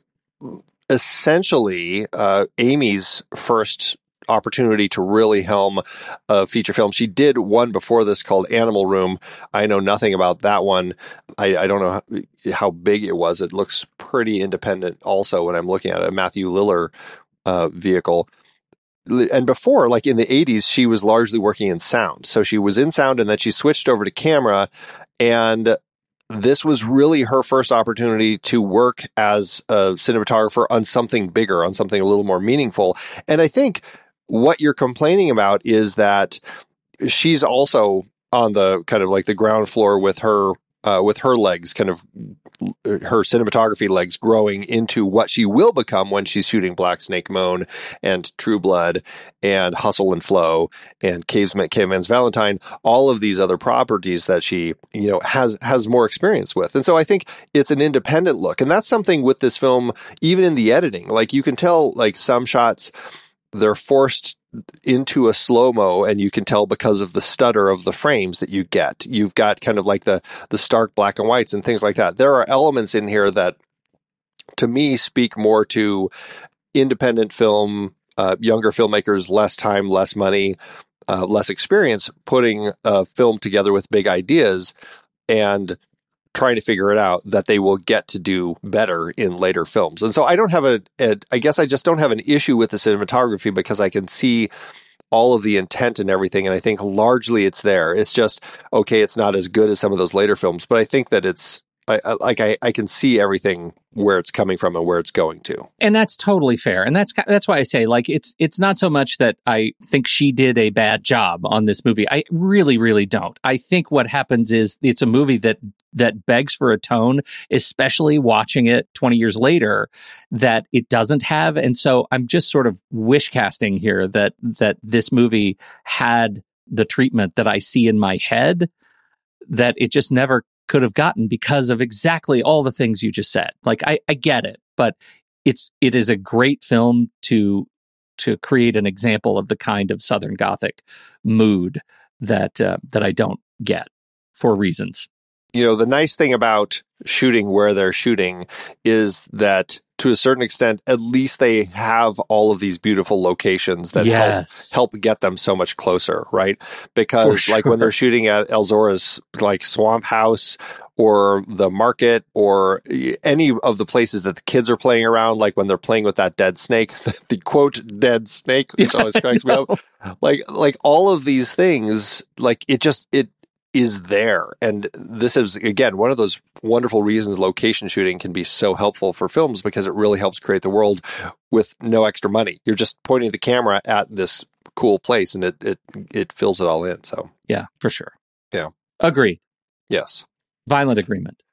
[SPEAKER 1] essentially uh, Amy's first opportunity to really helm a feature film. She did one before this called Animal Room. I know nothing about that one. I, I don't know how, how, big it was. It looks pretty independent also when I'm looking at it. Matthew Lillard uh, vehicle. And before, like in the 80s, she was largely working in sound. So she was in sound and then she switched over to camera. And this was really her first opportunity to work as a cinematographer on something bigger, on something a little more meaningful. And I think what you're complaining about is that she's also on the kind of like the ground floor with her uh, with her legs, kind of her cinematography legs growing into what she will become when she's shooting Black Snake Moan and True Blood and Hustle and Flow and Caveman, Caveman's Valentine, all of these other properties that she, you know, has has more experience with. And so I think it's an independent look. And that's something with this film, even in the editing. Like you can tell like some shots they're forced into a slow mo and you can tell because of the stutter of the frames that you get. You've got kind of like the the stark black and whites and things like that. There are elements in here that to me speak more to independent film uh, younger filmmakers less time, less money, uh, less experience putting a film together with big ideas and trying to figure it out that they will get to do better in later films. And so I don't have a, a I guess I just don't have an issue with the cinematography because I can see all of the intent and everything and I think largely it's there. It's just okay, it's not as good as some of those later films, but I think that it's I, I, like I, I can see everything where it's coming from and where it's going to.
[SPEAKER 2] And that's totally fair. And that's that's why I say like it's it's not so much that I think she did a bad job on this movie. I really really don't. I think what happens is it's a movie that that begs for a tone, especially watching it 20 years later that it doesn't have and so I'm just sort of wish casting here that that this movie had the treatment that I see in my head that it just never could have gotten because of exactly all the things you just said. Like I, I get it, but it's it is a great film to to create an example of the kind of Southern Gothic mood that uh, that I don't get for reasons.
[SPEAKER 1] You know, the nice thing about shooting where they're shooting is that to a certain extent, at least they have all of these beautiful locations that
[SPEAKER 2] yes.
[SPEAKER 1] help, help get them so much closer, right? Because sure. like when they're shooting at Elzora's like swamp house or the market or any of the places that the kids are playing around, like when they're playing with that dead snake, the, the quote dead snake, which always cracks me up. Like like all of these things, like it just it is there. And this is, again, one of those wonderful reasons location shooting can be so helpful for films because it really helps create the world with no extra money. You're just pointing the camera at this cool place and it, it, it fills it all in. So,
[SPEAKER 2] yeah, for sure.
[SPEAKER 1] Yeah.
[SPEAKER 2] Agreed.
[SPEAKER 1] Yes.
[SPEAKER 2] Violent agreement.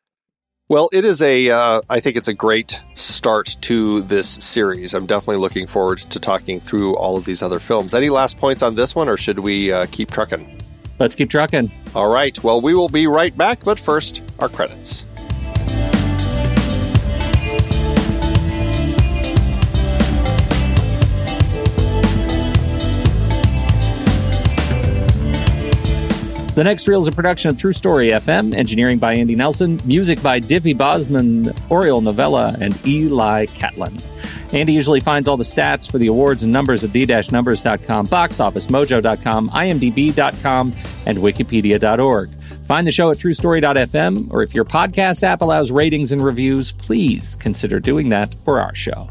[SPEAKER 1] Well, it is a. Uh, I think it's a great start to this series. I'm definitely looking forward to talking through all of these other films. Any last points on this one, or should we uh, keep trucking?
[SPEAKER 2] Let's keep trucking.
[SPEAKER 1] All right. Well, we will be right back, but first, our credits.
[SPEAKER 2] The next reel is a production of True Story FM, engineering by Andy Nelson, music by Diffie Bosman, Oriole Novella, and Eli Catlin. Andy usually finds all the stats for the awards and numbers at the-numbers.com, boxofficemojo.com, imdb.com, and wikipedia.org. Find the show at truestory.fm, or if your podcast app allows ratings and reviews, please consider doing that for our show.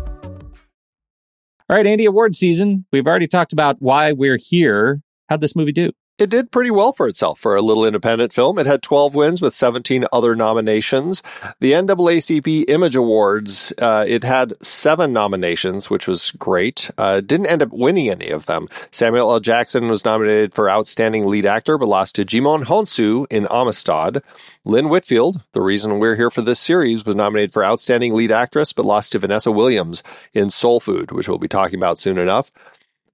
[SPEAKER 2] All right, Andy, award season. We've already talked about why we're here. How'd this movie do?
[SPEAKER 1] It did pretty well for itself for a little independent film. It had 12 wins with 17 other nominations. The NAACP Image Awards, uh, it had seven nominations, which was great. Uh, didn't end up winning any of them. Samuel L. Jackson was nominated for Outstanding Lead Actor, but lost to Djimon Hounsou in Amistad. Lynn Whitfield, the reason we're here for this series, was nominated for Outstanding Lead Actress, but lost to Vanessa Williams in Soul Food, which we'll be talking about soon enough.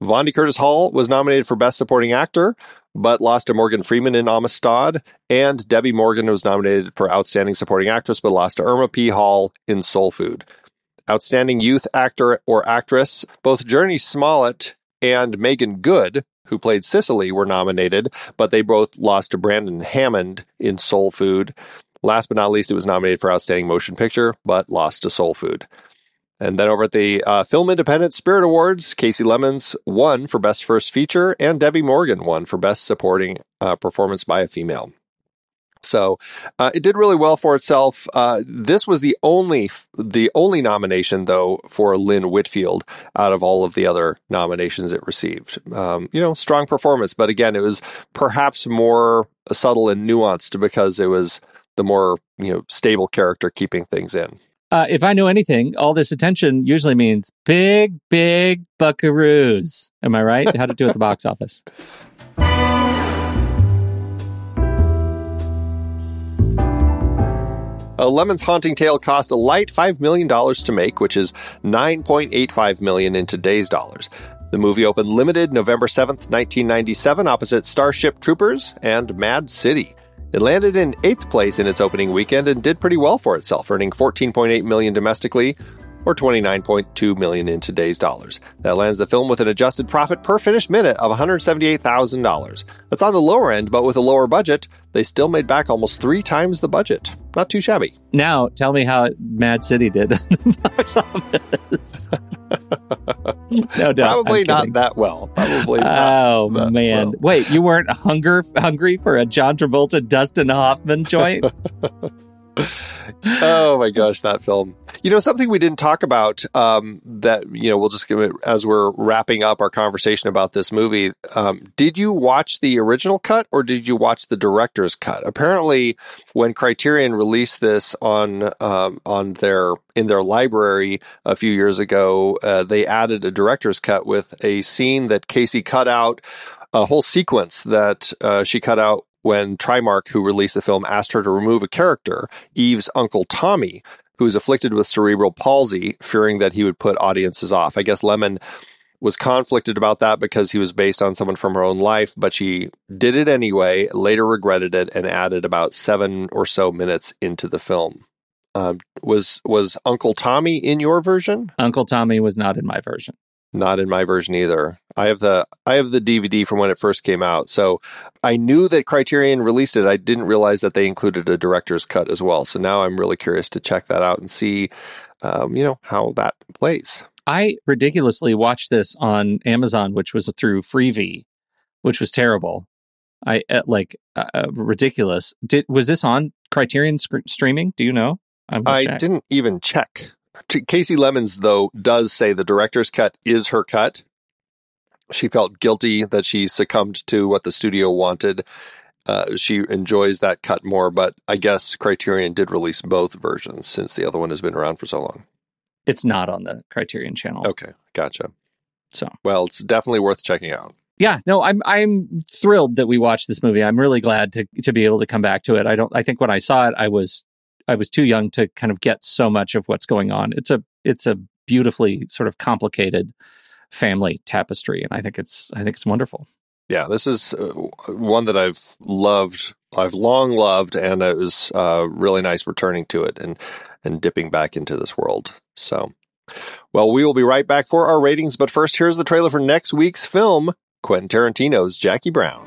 [SPEAKER 1] Vondie Curtis Hall was nominated for Best Supporting Actor, but lost to Morgan Freeman in Amistad. And Debbi Morgan was nominated for Outstanding Supporting Actress, but lost to Irma P. Hall in Soul Food. Outstanding Youth Actor or Actress, both Jurnee Smollett and Meagan Good, who played Cisely, were nominated, but they both lost to Brandon Hammond in Soul Food. Last but not least, it was nominated for Outstanding Motion Picture, but lost to Soul Food. And then over at the uh, Film Independent Spirit Awards, Kasi Lemmons won for Best First Feature, and Debbi Morgan won for Best Supporting uh, Performance by a Female. So uh, it did really well for itself. Uh, this was the only the only nomination though for Lynn Whitfield out of all of the other nominations it received. Um, you know, strong performance, but again, it was perhaps more subtle and nuanced because it was the more you know stable character keeping things in.
[SPEAKER 2] Uh, if I know anything, all this attention usually means big, big buckaroos. Am I right? How to do at the box office?
[SPEAKER 1] A Lemmons' Haunting Tale cost a light $5 million to make, which is 9.85 million in today's dollars. The movie opened limited November 7th, 1997, opposite Starship Troopers and Mad City. It landed in eighth place in its opening weekend and did pretty well for itself, earning 14.8 million domestically, or 29.2 million in today's dollars. That lands the film with an adjusted profit per finished minute of $178,000. That's on the lower end, but with a lower budget, they still made back almost three times the budget. Not too shabby.
[SPEAKER 2] Now, tell me how Mad City did in the box office. no doubt.
[SPEAKER 1] Probably not that well. Probably.
[SPEAKER 2] Not.
[SPEAKER 1] Oh
[SPEAKER 2] man!
[SPEAKER 1] well.
[SPEAKER 2] Wait, you weren't hunger hungry for a John Travolta, Dustin Hoffman joint?
[SPEAKER 1] oh my gosh, that film. You know, something we didn't talk about um, that, you know, we'll just give it as we're wrapping up our conversation about this movie. Um, did you watch the original cut or did you watch the director's cut? Apparently, when Criterion released this on um, on their in their library a few years ago, uh, they added a director's cut with a scene that Kasi cut out, a whole sequence that uh, she cut out when Trimark, who released the film, asked her to remove a character, Eve's uncle Tommy, who is afflicted with cerebral palsy, fearing that he would put audiences off. I guess Lemmons was conflicted about that because he was based on someone from her own life, but she did it anyway, later regretted it, and added about seven or so minutes into the film. Um, was was Uncle Tommy in your version?
[SPEAKER 2] Uncle Tommy was not in my version.
[SPEAKER 1] Not in my version either. I have the I have the DVD from when it first came out. So I knew that Criterion released it. I didn't realize that they included a director's cut as well. So now I'm really curious to check that out and see, um, you know, how that plays.
[SPEAKER 2] I ridiculously watched this on Amazon, which was through Freevee, which was terrible. I uh, like uh, uh, ridiculous. Did was this on Criterion sc- streaming? Do you know? I'm
[SPEAKER 1] I
[SPEAKER 2] check.
[SPEAKER 1] didn't even check. Kasi Lemmons, though, does say the director's cut is her cut. She felt guilty that she succumbed to what the studio wanted. Uh, she enjoys that cut more, but I guess Criterion did release both versions since the other one has been around for so long.
[SPEAKER 2] It's not on the Criterion channel.
[SPEAKER 1] Okay, gotcha.
[SPEAKER 2] So
[SPEAKER 1] Well, it's definitely worth checking out.
[SPEAKER 2] yeah, no, I'm I'm thrilled that we watched this movie. I'm really glad to to be able to come back to it. I don't. I think when I saw it, I was I was too young to kind of get so much of what's going on. It's a it's a beautifully sort of complicated family tapestry, and I think it's I think it's wonderful.
[SPEAKER 1] Yeah, this is uh, one that I've loved. I've long loved, and it was uh, really nice returning to it and and dipping back into this world. So, well, we will be right back for our ratings, but first, here's the trailer for next week's film: Quentin Tarantino's Jackie Brown.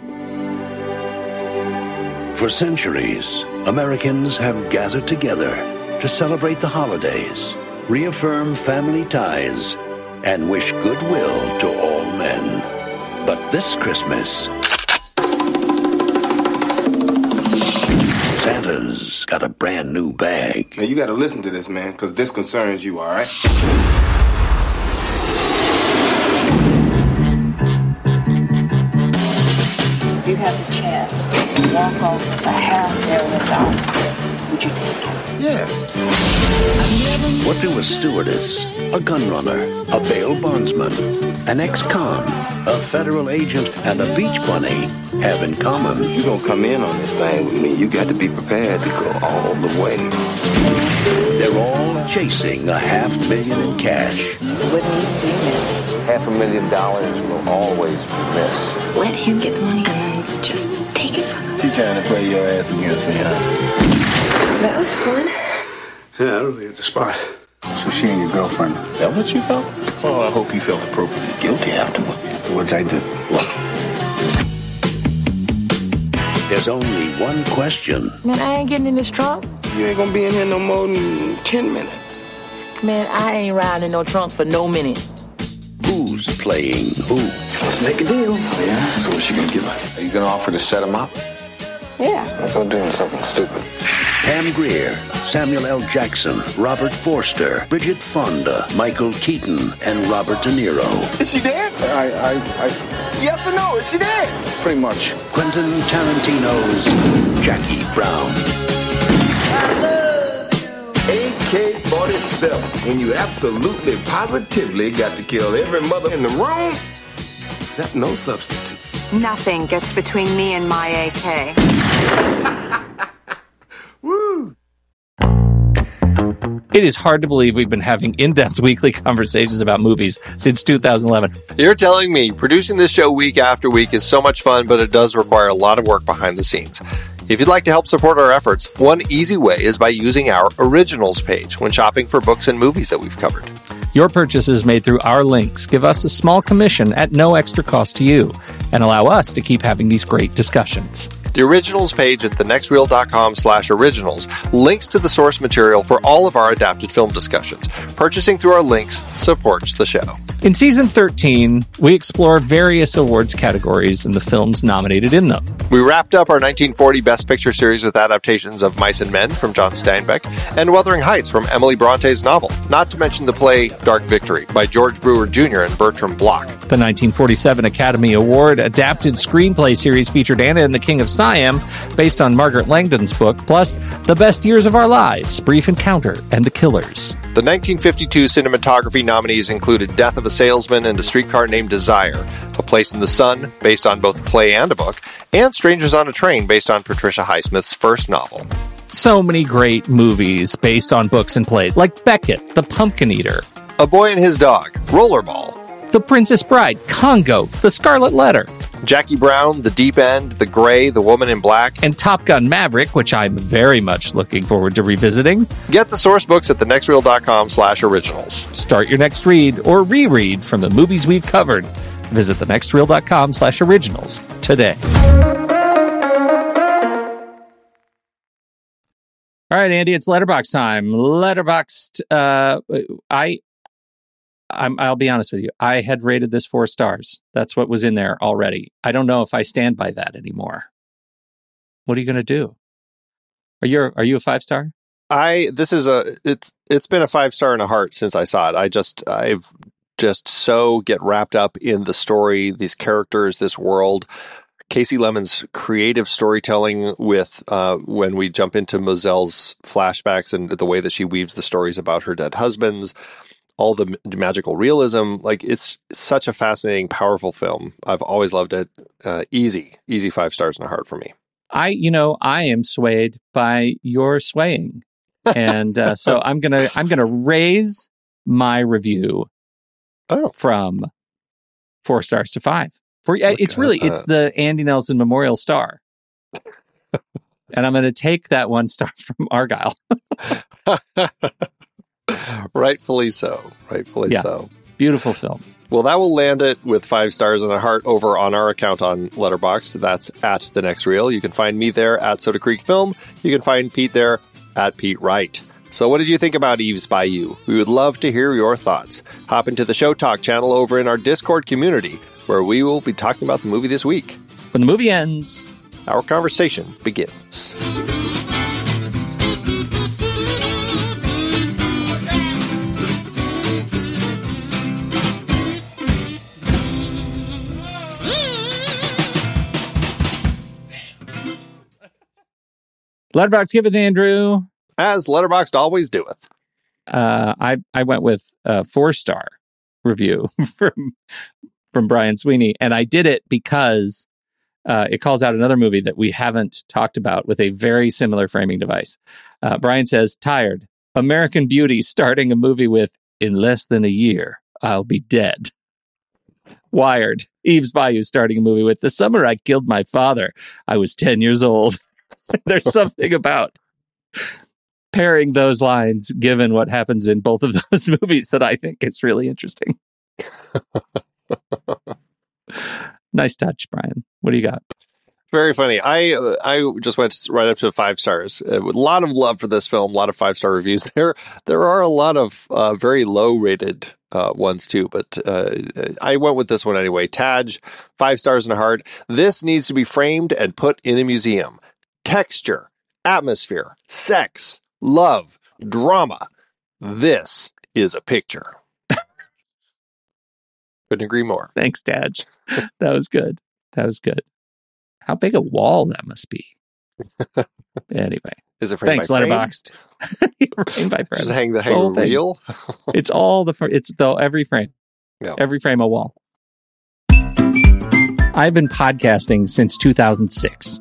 [SPEAKER 6] For centuries, Americans have gathered together to celebrate the holidays, reaffirm family ties, and wish goodwill to all men. But this Christmas, Santa's got a brand new bag.
[SPEAKER 7] Now you gotta listen to this, man, because this concerns you, all right?
[SPEAKER 8] You have had the chance to walk off a half million dollars, would you take it?
[SPEAKER 7] Yeah.
[SPEAKER 6] What do a stewardess, a gun runner, a bail bondsman, an ex-con, a federal agent, and a beach bunny have in common?
[SPEAKER 4] You gonna come in on this thing with me? You got to be prepared to go all the way.
[SPEAKER 6] They're all chasing a half million in cash.
[SPEAKER 8] It wouldn't even be missed.
[SPEAKER 4] Half a million dollars will always be missed.
[SPEAKER 8] Let him get the money and then just take it from him.
[SPEAKER 7] She trying to play your ass against me, huh?
[SPEAKER 8] That was fun.
[SPEAKER 7] Yeah, I really at the spot. So she and your girlfriend. That what you felt? Oh, I hope you felt appropriately guilty afterward. What'd I do?
[SPEAKER 6] There's only one question.
[SPEAKER 5] Man, I ain't getting in this trunk.
[SPEAKER 4] You ain't gonna be in here no more than 10 minutes.
[SPEAKER 5] Man, I ain't riding in no trunk for no minute.
[SPEAKER 6] Who's playing who?
[SPEAKER 4] Let's make a deal. Yeah? So what's she gonna give us? Are you gonna offer to set him up?
[SPEAKER 8] Yeah.
[SPEAKER 4] I'm gonna do something stupid.
[SPEAKER 6] Pam Grier, Samuel L. Jackson, Robert Forster, Bridget Fonda, Michael Keaton, and Robert De Niro.
[SPEAKER 4] Is she dead?
[SPEAKER 7] I, I, I,
[SPEAKER 4] Yes or no? Is she dead?
[SPEAKER 7] pretty much.
[SPEAKER 6] Quentin Tarantino's Jackie Brown.
[SPEAKER 9] AK 47. When you absolutely positively got to kill every mother in the room, except no substitutes.
[SPEAKER 10] Nothing gets between me and my AK.
[SPEAKER 9] Woo!
[SPEAKER 2] It is hard to believe we've been having in depth weekly conversations about movies since 2011.
[SPEAKER 1] You're telling me producing this show week after week is so much fun, but it does require a lot of work behind the scenes. If you'd like to help support our efforts, one easy way is by using our originals page when shopping for books and movies that we've covered.
[SPEAKER 2] Your purchases made through our links give us a small commission at no extra cost to you and allow us to keep having these great discussions.
[SPEAKER 1] The originals page at thenextreel.com slash originals links to the source material for all of our adapted film discussions. Purchasing through our links supports the show.
[SPEAKER 2] In season 13, we explore various awards categories and the films nominated in them.
[SPEAKER 1] We wrapped up our 1940 Best Picture series with adaptations of Mice and Men from John Steinbeck and Wuthering Heights from Emily Bronte's novel, not to mention the play Dark Victory by George Brewer Jr. and Bertram Bloch.
[SPEAKER 2] The 1947 Academy Award adapted screenplay series featured Anna and the King of Siam, based on Margaret Landon's book, plus The Best Years of Our Lives, Brief Encounter, and The Killers.
[SPEAKER 1] The 1952 cinematography nominees included Death of a Salesman and A Streetcar Named Desire, A Place in the Sun, based on both a play and a book, and Strangers on a Train, based on Patricia Highsmith's first novel.
[SPEAKER 2] So many great movies based on books and plays, like Beckett, The Pumpkin Eater,
[SPEAKER 1] A Boy and His Dog, Rollerball,
[SPEAKER 2] The Princess Bride, Congo, The Scarlet Letter,
[SPEAKER 1] Jackie Brown, The Deep End, The Gray, The Woman in Black.
[SPEAKER 2] and Top Gun Maverick, which I'm very much looking forward to revisiting.
[SPEAKER 1] Get the source books at thenextreel.com slash originals.
[SPEAKER 2] Start your next read or reread from the movies we've covered. Visit thenextreel.com slash originals today. All right, Andy, it's letterbox time. Letterboxd. Uh, I, I'm, I'll be honest with you. I had rated this four stars. That's what was in there already. I don't know if I stand by that anymore. What are you going to do? Are you are you a five star?
[SPEAKER 1] I this is a it's it's been a five star and a heart since I saw it. I just I've just so get wrapped up in the story, these characters, this world. Kasi Lemmons' creative storytelling with uh, when we jump into Mozelle's flashbacks and the way that she weaves the stories about her dead husbands, all the magical realism. Like it's such a fascinating, powerful film. I've always loved it. Uh, easy, easy five stars in a heart for me.
[SPEAKER 2] I, you know, I am swayed by your swaying, and uh, so I'm gonna I'm gonna raise my review
[SPEAKER 1] Oh,
[SPEAKER 2] from four stars to five. For it's
[SPEAKER 1] Okay.
[SPEAKER 2] really it's the Andy Nelson Memorial Star, and I'm gonna take that one star from Argyle.
[SPEAKER 1] Rightfully so. Rightfully
[SPEAKER 2] Yeah.
[SPEAKER 1] so.
[SPEAKER 2] Beautiful film.
[SPEAKER 1] Well, that will land it with five stars and a heart over on our account on Letterboxd. That's at the next reel. You can find me there at Soda Creek Film. You can find Pete there at Pete Wright. So, what did you think about Eve's Bayou? We would love to hear your thoughts. Hop into the Show Talk channel over in our Discord community, where we will be talking about the movie this week.
[SPEAKER 2] When the movie ends,
[SPEAKER 1] Our conversation begins.
[SPEAKER 2] Letterbox, give it, Andrew.
[SPEAKER 1] As Letterboxd always doeth.
[SPEAKER 2] Uh, I I went with a four star review from from Brian Sweeney, and I did it because uh, it calls out another movie that we haven't talked about with a very similar framing device. Uh, Brian says, "Tired, American Beauty starting a movie with in less than a year, I'll be dead." Wired, Eve's Bayou starting a movie with the summer I killed my father. I was ten years old. There's something about pairing those lines, given what happens in both of those movies, that I think is really interesting. nice touch, Brian. What do you got?
[SPEAKER 1] Very funny. I uh, I just went right up to five stars. Uh, a lot of love for this film. A lot of five star reviews. There there are a lot of uh, very low rated uh, ones too, but uh, I went with this one anyway. Taj, five stars and a heart. This needs to be framed and put in a museum. Texture, atmosphere, sex, love, drama. This is a picture. Couldn't agree more.
[SPEAKER 2] Thanks, Taj. that was good. That was good. How big a wall that must be. anyway.
[SPEAKER 1] Is it framed
[SPEAKER 2] Thanks,
[SPEAKER 1] by frame?
[SPEAKER 2] Letterboxd. framed by frame.
[SPEAKER 1] Just hang the hang
[SPEAKER 2] thing.
[SPEAKER 1] reel.
[SPEAKER 2] it's all the fr- it's the every frame.
[SPEAKER 1] Yeah.
[SPEAKER 2] Every frame a wall. I've been podcasting since 2006.